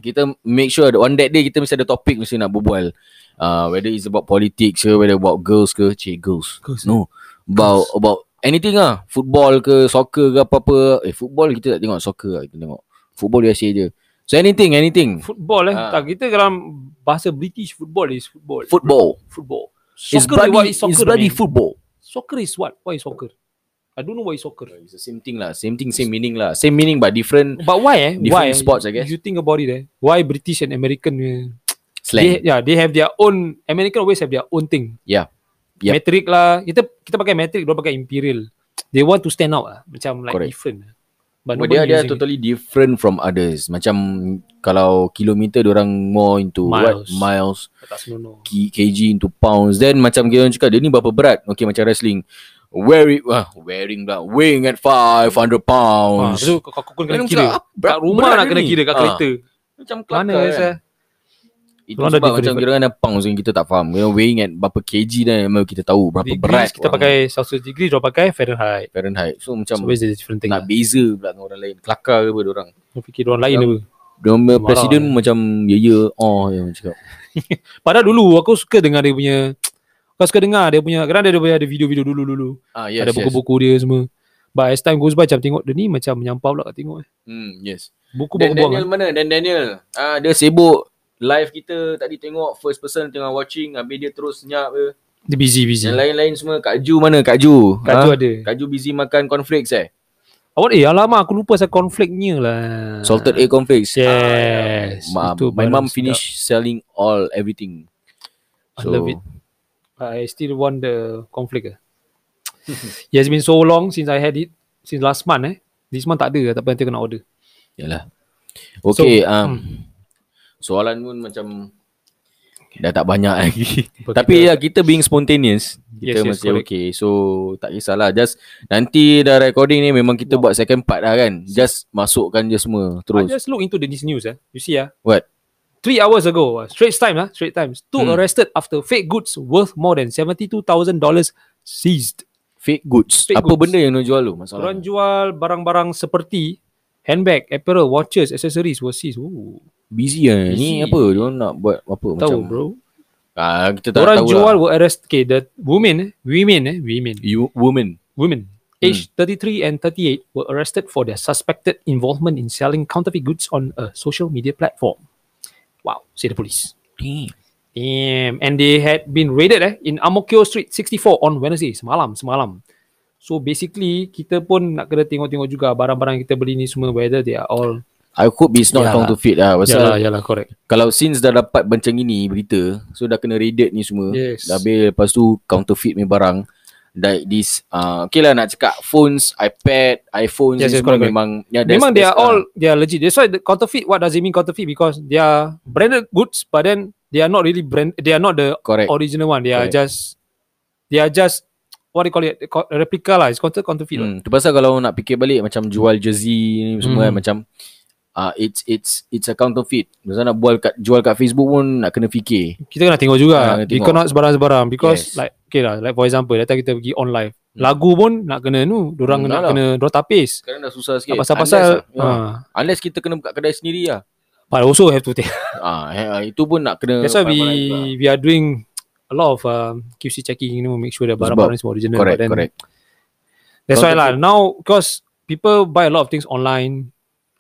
Kita make sure that on that day kita mesti ada topik mesti nak berbual. Uh, whether it's about politics ke, whether about girls ke, cik girls. Girls, No, about about anything lah. Football ke, soccer ke apa-apa. Eh, football kita tak tengok, soccer lah kita tengok. Football biasa je. So anything, anything. Football eh. Ah. Tak, kita dalam bahasa British football is football. Football. Football. It's Soccer bloody, what is soccer? it's bloody man? football. Soccer is what? What is soccer? I don't know what is soccer. It's the same thing lah. Same thing, same meaning lah. Same meaning but different But why eh? Different why? sports, I guess. You think about it eh. Why British and American eh, slang. They, yeah, they have their own American always have their own thing. yeah. Yep. Metric lah. Kita kita pakai metric, dia pakai imperial. They want to stand out lah. Macam like Correct. different. But nobody dia dia it. totally different from others. Macam kalau kilometer orang more into what Miles. miles, Tak senonoh. K- kg into pounds. Then macam kita orang cakap dia ni berapa berat? Okay macam wrestling. Wearing ah, wearing lah. Weighing at 500 Ah, pounds. lepas tu kau kau kena Dia kira. ah, berat- Kat rumah nak dia kena kira kat Ah. kereta. Macam Mana kelakar saya? Itu Orang sebab macam kira kan pounds yang kita tak faham. Know, weighing at berapa kg dan memang kita tahu berapa Degrees berat. kita pakai Celsius degree, dia pakai Fahrenheit. Fahrenheit. So macam So different thing? nak Lah. beza pula dengan orang lain. Kelakar ke apa dia orang. Kau fikir orang lain apa? Dia Marah presiden macam ya ya oh yang cakap. Padahal dulu aku suka dengar dia punya Kau suka dengar dia punya Kadang dia punya ada video-video dulu-dulu Ah yes, Ada buku-buku dia semua But as time goes by Macam tengok dia ni Macam menyampau pula kat tengok eh. Hmm, yes. Buku Dan buang-buang Daniel kan? mana? Dan Daniel. Ah dia sibuk live kita tadi tengok first person tengah watching habis dia terus senyap ke. Dia busy-busy Yang lain-lain semua Kak Ju mana Kak Ju? Kak Ju Ah, ada Kak Ju busy makan cornflakes eh? Awak eh alamak aku lupa saya conflict-nya lah Salted egg cornflakes. Yes Ma, Itu my barang mom sedap. finish selling all everything. I love it I still want the conflict eh. It has been so long Since I had it Since last month eh This month tak ada Tapi nanti aku nak order Yalah. Okay, So, so, um, soalan pun macam dah tak banyak lagi. But Tapi kita- ya kita being spontaneous, kita Yes, yes, masih correct. okay. So tak kisahlah. Just nanti dah recording ni memang kita buat second part lah kan. Just masukkan je semua I terus. just look into the this news eh. You see ah. What? Three hours ago, uh, Straits Times, ah, Straits Times, two Hmm. arrested after fake goods worth more than seventy-two thousand dollars seized. Fake goods. Fake Apa goods. benda yang nak jual tu masalah? Orang jual barang-barang seperti handbag, apparel, watches, accessories were seized. Ooh, Busy kan. Ni apa? Dia nak buat apa tahu macam bro. Ah, kita tak Orang tahu jual lah. were arrested. Okay, the women, eh, women, eh, women, You, woman. women, Hmm. aged 33 and 38 were arrested for their suspected involvement in selling counterfeit goods on a social media platform. Wow, say the police. Damn. Damn. And they had been raided eh, in Amokyo Street 64 on Wednesday. Semalam, semalam. So basically, kita pun nak kena tengok-tengok juga barang-barang kita beli ni semua whether they are all... I hope it's not Yalah. counterfeit lah. Pasal Yalah, yalah, correct. kalau since dah dapat macam ini berita, so dah kena raided ni semua. Yes. Dah habis lepas tu counterfeit ni barang. Like this, uh, okay lah nak cakap phones, iPad, iPhones Yes, yes, semua correct, memang yeah, there's- Memang they are there's, all, uh, they are legit. That's why the counterfeit, what does it mean counterfeit? Because they are branded goods, but then they are not really brand, they are not the correct. original one. They are just, they are just, what do you call it? Replica lah. It's considered counterfeit. Hmm, tu pasal kalau nak fikir balik macam jual jersey ni semua Hmm. kan, macam uh, it's it's it's a counterfeit. Pasal nak bual kat jual kat Facebook pun nak kena fikir. Kita kena tengok juga. Ah, Uh, kena tengok. Sebarang-sebarang. Because Yes. like, okay lah. Like for example, datang kita pergi on live. Lagu pun nak kena nu. Dorang Hmm, nak lah. kena, dorang tapis. Sekarang dah susah sikit. Pasal-pasal. Unless, lah, Uh. Unless kita kena buka kedai sendiri lah. but also have to take. Ah, eh, itu pun nak kena That's why we we are doing a lot of um, QC checking, you know, make sure that barang-barang semua original. Correct, then, correct. That's why lah. Now, because people buy a lot of things online,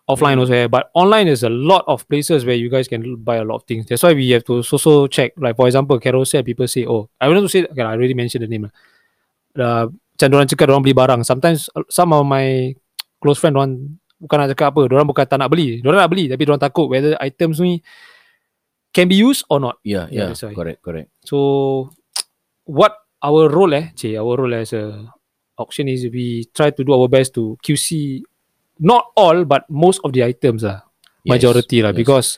offline also, but online is a lot of places where you guys can buy a lot of things. That's why we have to also check. Like for example, Carousel, people say, oh, I want to say, okay, I already mentioned the name lah. Uh, macam orang cakap, orang beli barang. Sometimes uh, some of my close friend, orang bukan nak cakap apa, orang bukan tak nak beli. Orang nak beli, tapi orang takut whether items ni can be used or not. Yeah, yeah, Yeah, correct, correct. So what our role eh, cik, our role as a auction is we try to do our best to QC not all but most of the items lah. Yes, Majority lah yes. because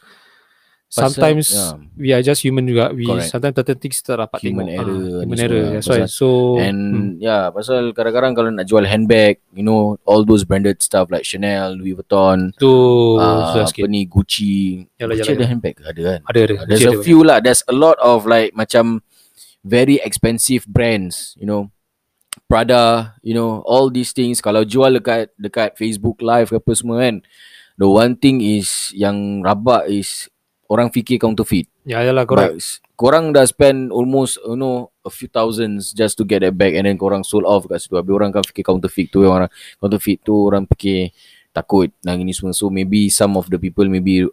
Pasal- sometimes yeah. we are just human juga. We Correct. sometimes certain things tak dapat Human tengok. error Ah, human error. That's why. Pasal- So And hmm, yeah, pasal kadang-kadang kalau nak jual handbag, you know, all those branded stuff like Chanel, Louis Vuitton, tu uh, susah apa sikit. ni Gucci. Yalah, Gucci yalah, ada yalah. handbag ke? ada kan? Ada ada. There's Mesti a ada. few lah. There's a lot of like macam very expensive brands, you know. Prada, you know, all these things kalau jual dekat dekat Facebook live ke apa semua kan. The one thing is yang rabak is orang fikir counterfeit. Ya yalah correct. But korang dah spend almost you know a few thousands just to get that bag and then korang sold off kat situ. Habis orang kan fikir counterfeit tu orang counterfeit tu orang fikir takut dan ini semua. So maybe some of the people maybe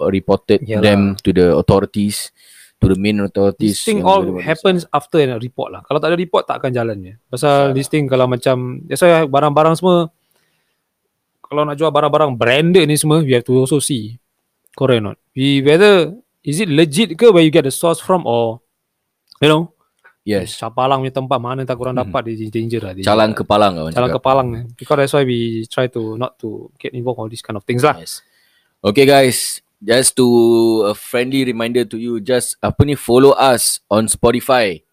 reported Yalah. them to the authorities to the main authorities. This thing all happens after a report lah. Kalau tak ada report tak akan jalannya. Pasal this thing kalau macam that's why barang-barang semua kalau nak jual barang-barang branded ni semua we have to also see. Correct or not? We whether is it legit ke where you get the source from or you know Yes. Capalang punya tempat mana tak korang Hmm. dapat dia danger lah. Dia Calang kepalang lah Calang kepalang. Because that's why we try to not to get involved all these kind of things lah. Yes. Okay guys, just to a friendly reminder to you, just apa ni follow us on Spotify.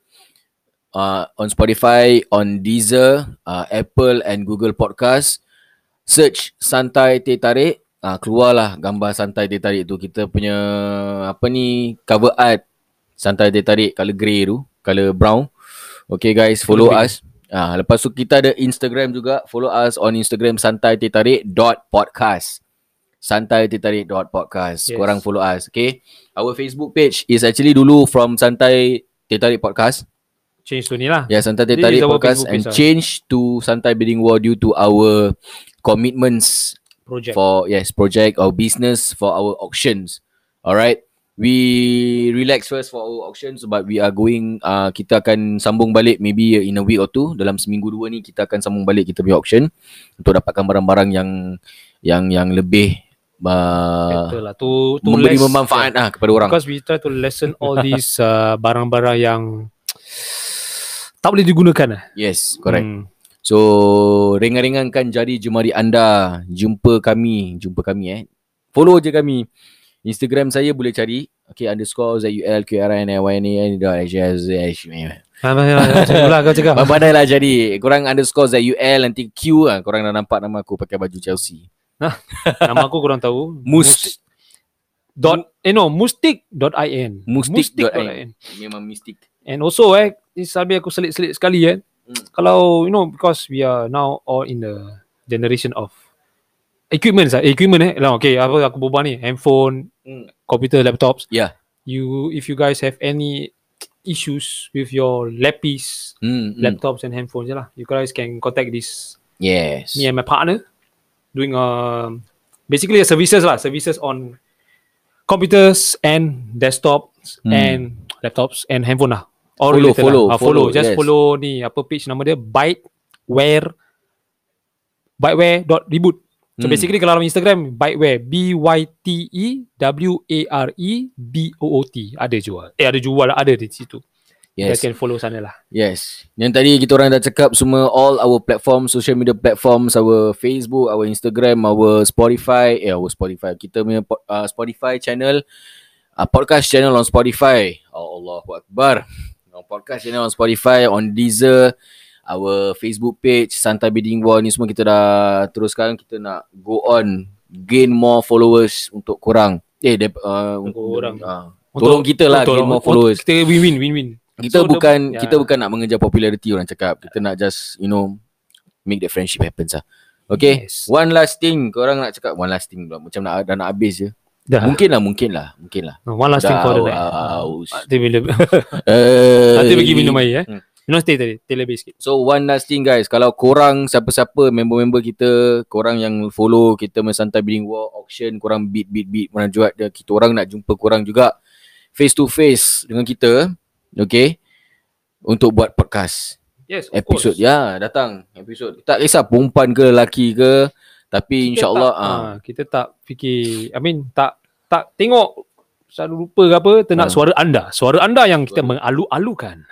Uh, on Spotify, on Deezer, uh, Apple and Google Podcast. Search Santai Teh Tarik. Uh, keluarlah gambar Santai Teh Tarik tu. Kita punya apa ni cover art Santai Teh Tarik color grey tu, color brown. Okay guys, follow us. Ah, lepas tu kita ada Instagram juga. Follow us on Instagram santai tarik dot podcast. Santai teh tarik dot podcast. Yes. Korang follow us, okay? Our Facebook page is actually dulu from Santai Teh Tarik Podcast. Change to ni lah. Yeah, Santai Teh This Tarik is our Podcast and lah. change to Santai Bidding War due to our commitments Project. for yes project or business for our auctions. Alright. We relax first for our auctions but we are going uh, kita akan sambung balik maybe in a week or two dalam seminggu dua ni kita akan sambung balik kita punya auction untuk dapatkan barang-barang yang yang yang lebih uh, Betul lah. To, to memberi less- bermanfaat lah kepada orang. Because we try to lessen all these uh, barang-barang yang tak boleh digunakan lah. Yes, correct. Hmm. So ringan-ringankan jari jemari anda. Jumpa kami, jumpa kami eh. Follow je kami. Instagram saya boleh cari. Okay, underscore Z-U-L-Q-R-N-Y-N-A-N dot H-S-H. Ah, Macam lah kau cakap. Pandai lah jadi. Korang underscore Z-U-L nanti Q lah. Korang dah nampak nama aku pakai baju Chelsea. Nama aku kurang tahu. Mus- Dot, eh no, mustik.in. Mustik.in. Memang mistik. And also eh, ni sambil aku selit-selit sekali eh. Hmm. Kalau, you know, because we are now all in the generation of equipment lah. Equipment eh. Lah, okay, apa aku berbual ni? Handphone, Hmm. computer, laptops. Yeah. You, if you guys have any issues with your lappies, Hmm, hmm. laptops and handphones je lah, you guys can contact this Yes. me and my partner doing um basically a services lah services on computers and desktops Hmm. and laptops and handphone lah. All Follow, related follow, lah. Ah, follow, follow just yes. follow ni apa page nama dia? Byteware. Byteware.reboot so Hmm. basically kalau dalam Instagram byteware B Y T E W A R E B O O T. Ada jual. Eh ada jual ada di situ Yes. guys can follow sana lah Yes. Yang tadi kita orang dah cakap semua all our platform, social media platforms, our Facebook, our Instagram, our Spotify, eh our Spotify. Kita punya uh, Spotify channel, uh, podcast channel on Spotify. Oh, Allahu Akbar. On podcast channel on Spotify, on Deezer, our Facebook page, Santai Bidding War ni semua kita dah teruskan. Kita nak go on, gain more followers untuk korang. Eh, dep- uh, Untuk korang. Uh, tolong kita lah gain more followers kita win-win win-win kita So, the- bukan yeah. kita bukan nak mengejar popularity orang cakap. Kita nak just you know make the friendship happen lah. Okay. Yes. One last thing. Korang nak cakap one last thing pula. Macam nak dah nak habis je. dah Mungkin lah, mungkin lah. Mungkin lah. one last thing for the night Aus. Nanti bila Eh, Nanti pergi minum air eh. Hmm. Know stay tadi, stay lebih sikit. So one last thing guys, kalau korang siapa-siapa member-member kita, korang yang follow kita Santai Bidding War auction, korang beat beat beat mana dia, kita orang nak jumpa korang juga face to face dengan kita, okay? Untuk buat podcast. Yes, of Episod course. ya, datang episod. Tak kisah perempuan ke lelaki ke, tapi insya-Allah ah. ah, kita tak fikir, I mean tak tak tengok selalu lupa ke apa, kita nak Ah. suara anda. Suara anda yang kita mengalu-alukan.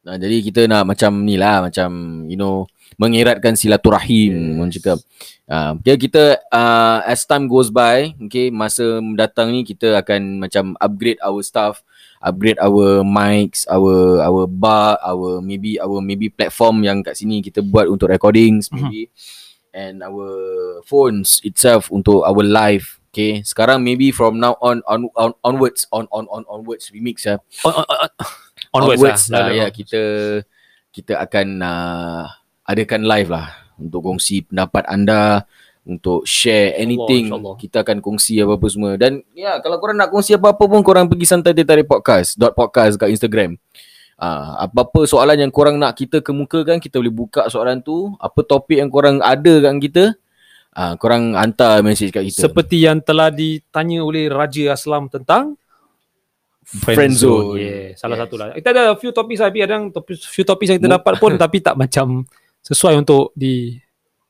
Nah, jadi kita nak macam ni lah, macam you know, mengeratkan silaturahim, yes. orang cakap. Uh, okay, kita uh, as time goes by, okay, masa mendatang ni kita akan macam upgrade our stuff, upgrade our mics, our our bar, our maybe our maybe platform yang kat sini kita buat untuk recordings maybe and our phones itself untuk our live. Okay, sekarang maybe from now on on, on onwards on on on onwards remix ya. On, on, on, onwards, onwards lah. lah, ya kita kita akan uh, adakan live lah untuk kongsi pendapat anda untuk share anything InsyaAllah. kita akan kongsi apa-apa semua dan ya kalau korang nak kongsi apa-apa pun korang pergi santai dia tarik podcast dot podcast kat Instagram Ah, apa-apa soalan yang korang nak kita kemukakan kita boleh buka soalan tu apa topik yang korang ada kat kita ah, korang hantar message kat kita Seperti yang telah ditanya oleh Raja Aslam tentang friend zone. Yeah, salah Yes. satu lah. Kita ada few topik tapi kadang topik, few topik yang kita dapat pun tapi tak macam sesuai untuk di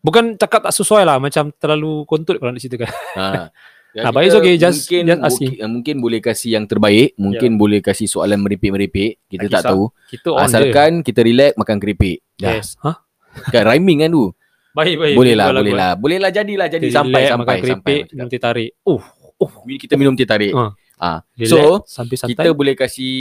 bukan cakap tak sesuai lah macam terlalu kontut kalau nak ceritakan. Ha. Ya, kita it's okay, just- mungkin, just asking. mungkin, mungkin boleh kasih yang terbaik, mungkin boleh kasih soalan merepek-merepek, kita Tak tak tahu. Kita Asalkan kita relax makan keripik. Dah. Yes. Ha? Kan rhyming kan tu. Baik baik. boleh lah, boleh lah. Boleh lah jadilah jadi Kita sampai relax, sampai makan sampai. keripik, minum teh tarik. Oh, oh. Kita minum teh tarik. Ha. Ah. Relax, So, santai. kita boleh kasih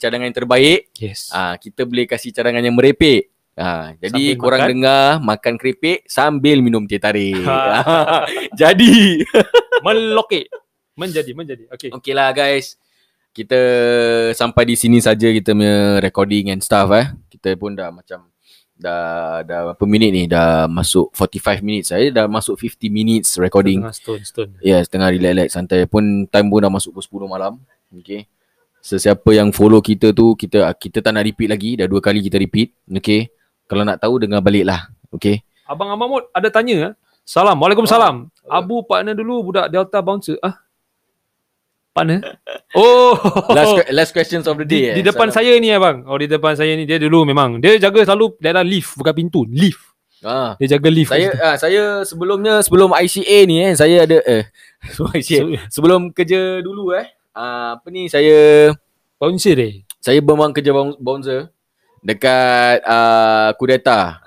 cadangan yang terbaik. yes. Ah, kita boleh kasih cadangan yang merepek. Ah, jadi Sambil korang makan. dengar makan keripik sambil minum teh tarik. Ha. jadi. Melokek. Menjadi, menjadi. Okay. Okay lah guys. Kita sampai di sini saja kita punya recording and stuff eh. Kita pun dah macam dah dah berapa minit ni? Dah masuk 45 minutes. Saya dah masuk 50 minutes recording. Tengah stone, stone. Ya, yes, tengah relax-relax santai pun time pun dah masuk pukul 10 malam. Okay. Sesiapa yang follow kita tu kita kita tak nak repeat lagi. Dah dua kali kita repeat. Okay. Kalau nak tahu dengar balik lah. Okay. Abang Ahmad Mahmud ada tanya. ah. Salam. Waalaikumsalam. Abu partner dulu budak Delta Bouncer. Ah. Partner? Oh. Last last questions of the di, day. di eh. depan Salam. saya ni abang. Oh di depan saya ni dia dulu memang dia jaga selalu daerah lift bukan pintu, lift. Ah. Dia jaga lift. Saya ah, saya sebelumnya sebelum ICA ni eh saya ada eh sebelum ICA sebelum kerja dulu eh ah, apa ni saya bouncer dia. saya memang kerja boun- bouncer dekat ah, Kudeta.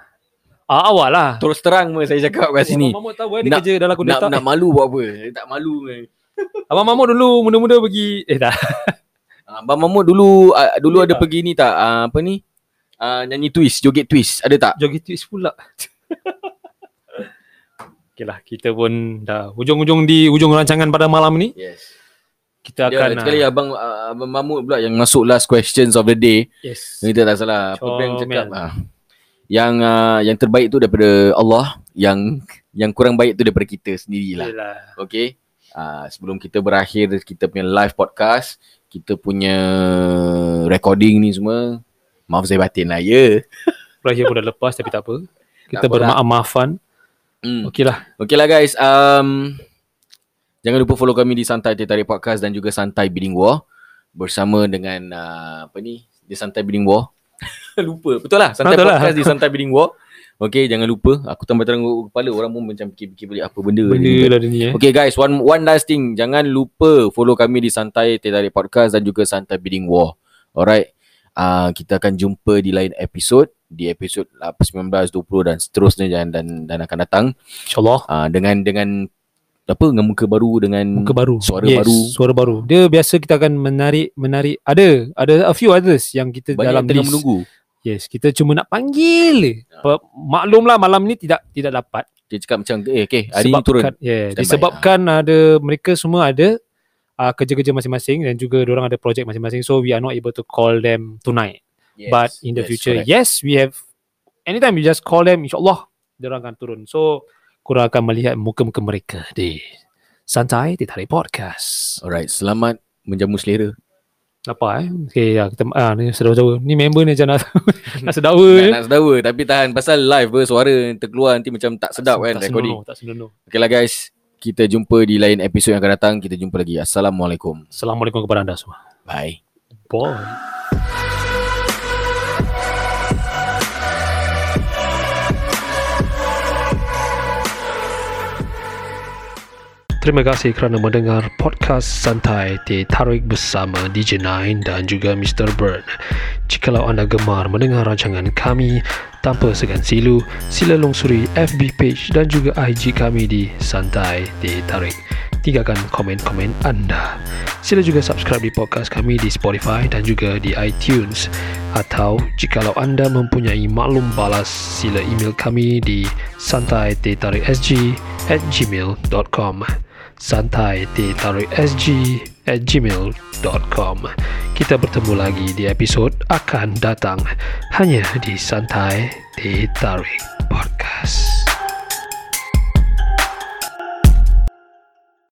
Ah awak lah. Terus terang mah saya cakap kat sini. Abang Mahmud tahu eh dia Nak- kerja dalam Nak kudeta. nak malu buat apa? Saya tak malu. eh. Abang Mahmud dulu muda-muda pergi eh tak. Ah, Abang Mahmud dulu ah, dulu Boleh ada tak? pergi ni tak ah, apa ni? Ah, nyanyi twist, joget twist. Ada tak? Joget twist pula. okay lah, kita pun dah hujung-hujung di hujung rancangan pada malam ni. Yes. Kita Dia akan sekali ah, abang ah, abang Mahmud pula yang masuk last questions of the day. yes. Kita tak salah. Apa yang cakap? Ah. Yang uh, yang terbaik tu daripada Allah, yang yang kurang baik tu daripada kita sendirilah. Yelah. Okay. Uh, sebelum kita berakhir kita punya live podcast, kita punya recording ni semua, maaf saya batin lah ya. Berakhir pun dah lepas tapi tak apa. Kita lah. bermaaf-maafan. Hmm. Okey lah. Okay lah guys. Um, jangan lupa follow kami di Santai Teh Tarik Podcast dan juga Santai Bidding War bersama dengan uh, apa ni? Di Santai Bidding War. lupa. Betul lah. Santai Betul lah. Podcast di Santai Bidding War. Okay, jangan lupa. Aku tambah terang kepala. Orang pun macam fikir-fikir balik apa benda. Benda ni. lah dia ni eh. Okay guys, one one last thing. Jangan lupa follow kami di Santai Teh Tarik Podcast dan juga Santai Bidding War. Alright. Uh, kita akan jumpa di lain episod. Di episod 19, 20 dan seterusnya dan dan, dan akan datang. InsyaAllah. uh, dengan dengan apa dengan muka baru dengan Muka baru. suara yes, baru Suara baru. Dia biasa kita akan menarik menarik ada ada a few others yang kita banyak dalam tengah list. menunggu Yes, kita cuma nak panggil. je. Pa- Maklumlah malam ni tidak tidak dapat dia cakap macam eh okay hari ni turun yeah, disebabkan ada mereka semua ada uh, kerja-kerja masing-masing dan juga orang ada projek masing-masing so we are not able to call them tonight. yes, But in the yes, future, correct. yes, we have anytime you just call them, insyaAllah, orang akan turun. So, korang akan melihat muka-muka mereka di Santai di Tarik Podcast. alright selamat menjamu selera Apa eh? Okay, ya, kita, ah, ni sedawa-sedawa. Ni member ni macam nak, nak sedawa nak, je. nak sedawa tapi tahan pasal live ber suara terkeluar nanti macam tak sedap kan tak recording senonoh, tak senonoh. okay lah guys kita jumpa di lain episod yang akan datang kita jumpa lagi Assalamualaikum Assalamualaikum kepada anda semua. bye Bye. Terima kasih kerana mendengar podcast santai di Tarik bersama DJ Nine dan juga Mr. Bird. Jikalau anda gemar mendengar rancangan kami tanpa segan silu, sila lungsuri FB page dan juga IG kami di Santai di Tarik. Tinggalkan komen-komen anda. Sila juga subscribe di podcast kami di Spotify dan juga di iTunes. Atau jikalau anda mempunyai maklum balas, sila email kami di santai.tarikSG at gmail.com santai.tarikSG at gmail.com Kita bertemu lagi di episod akan datang hanya di Santai Tarik.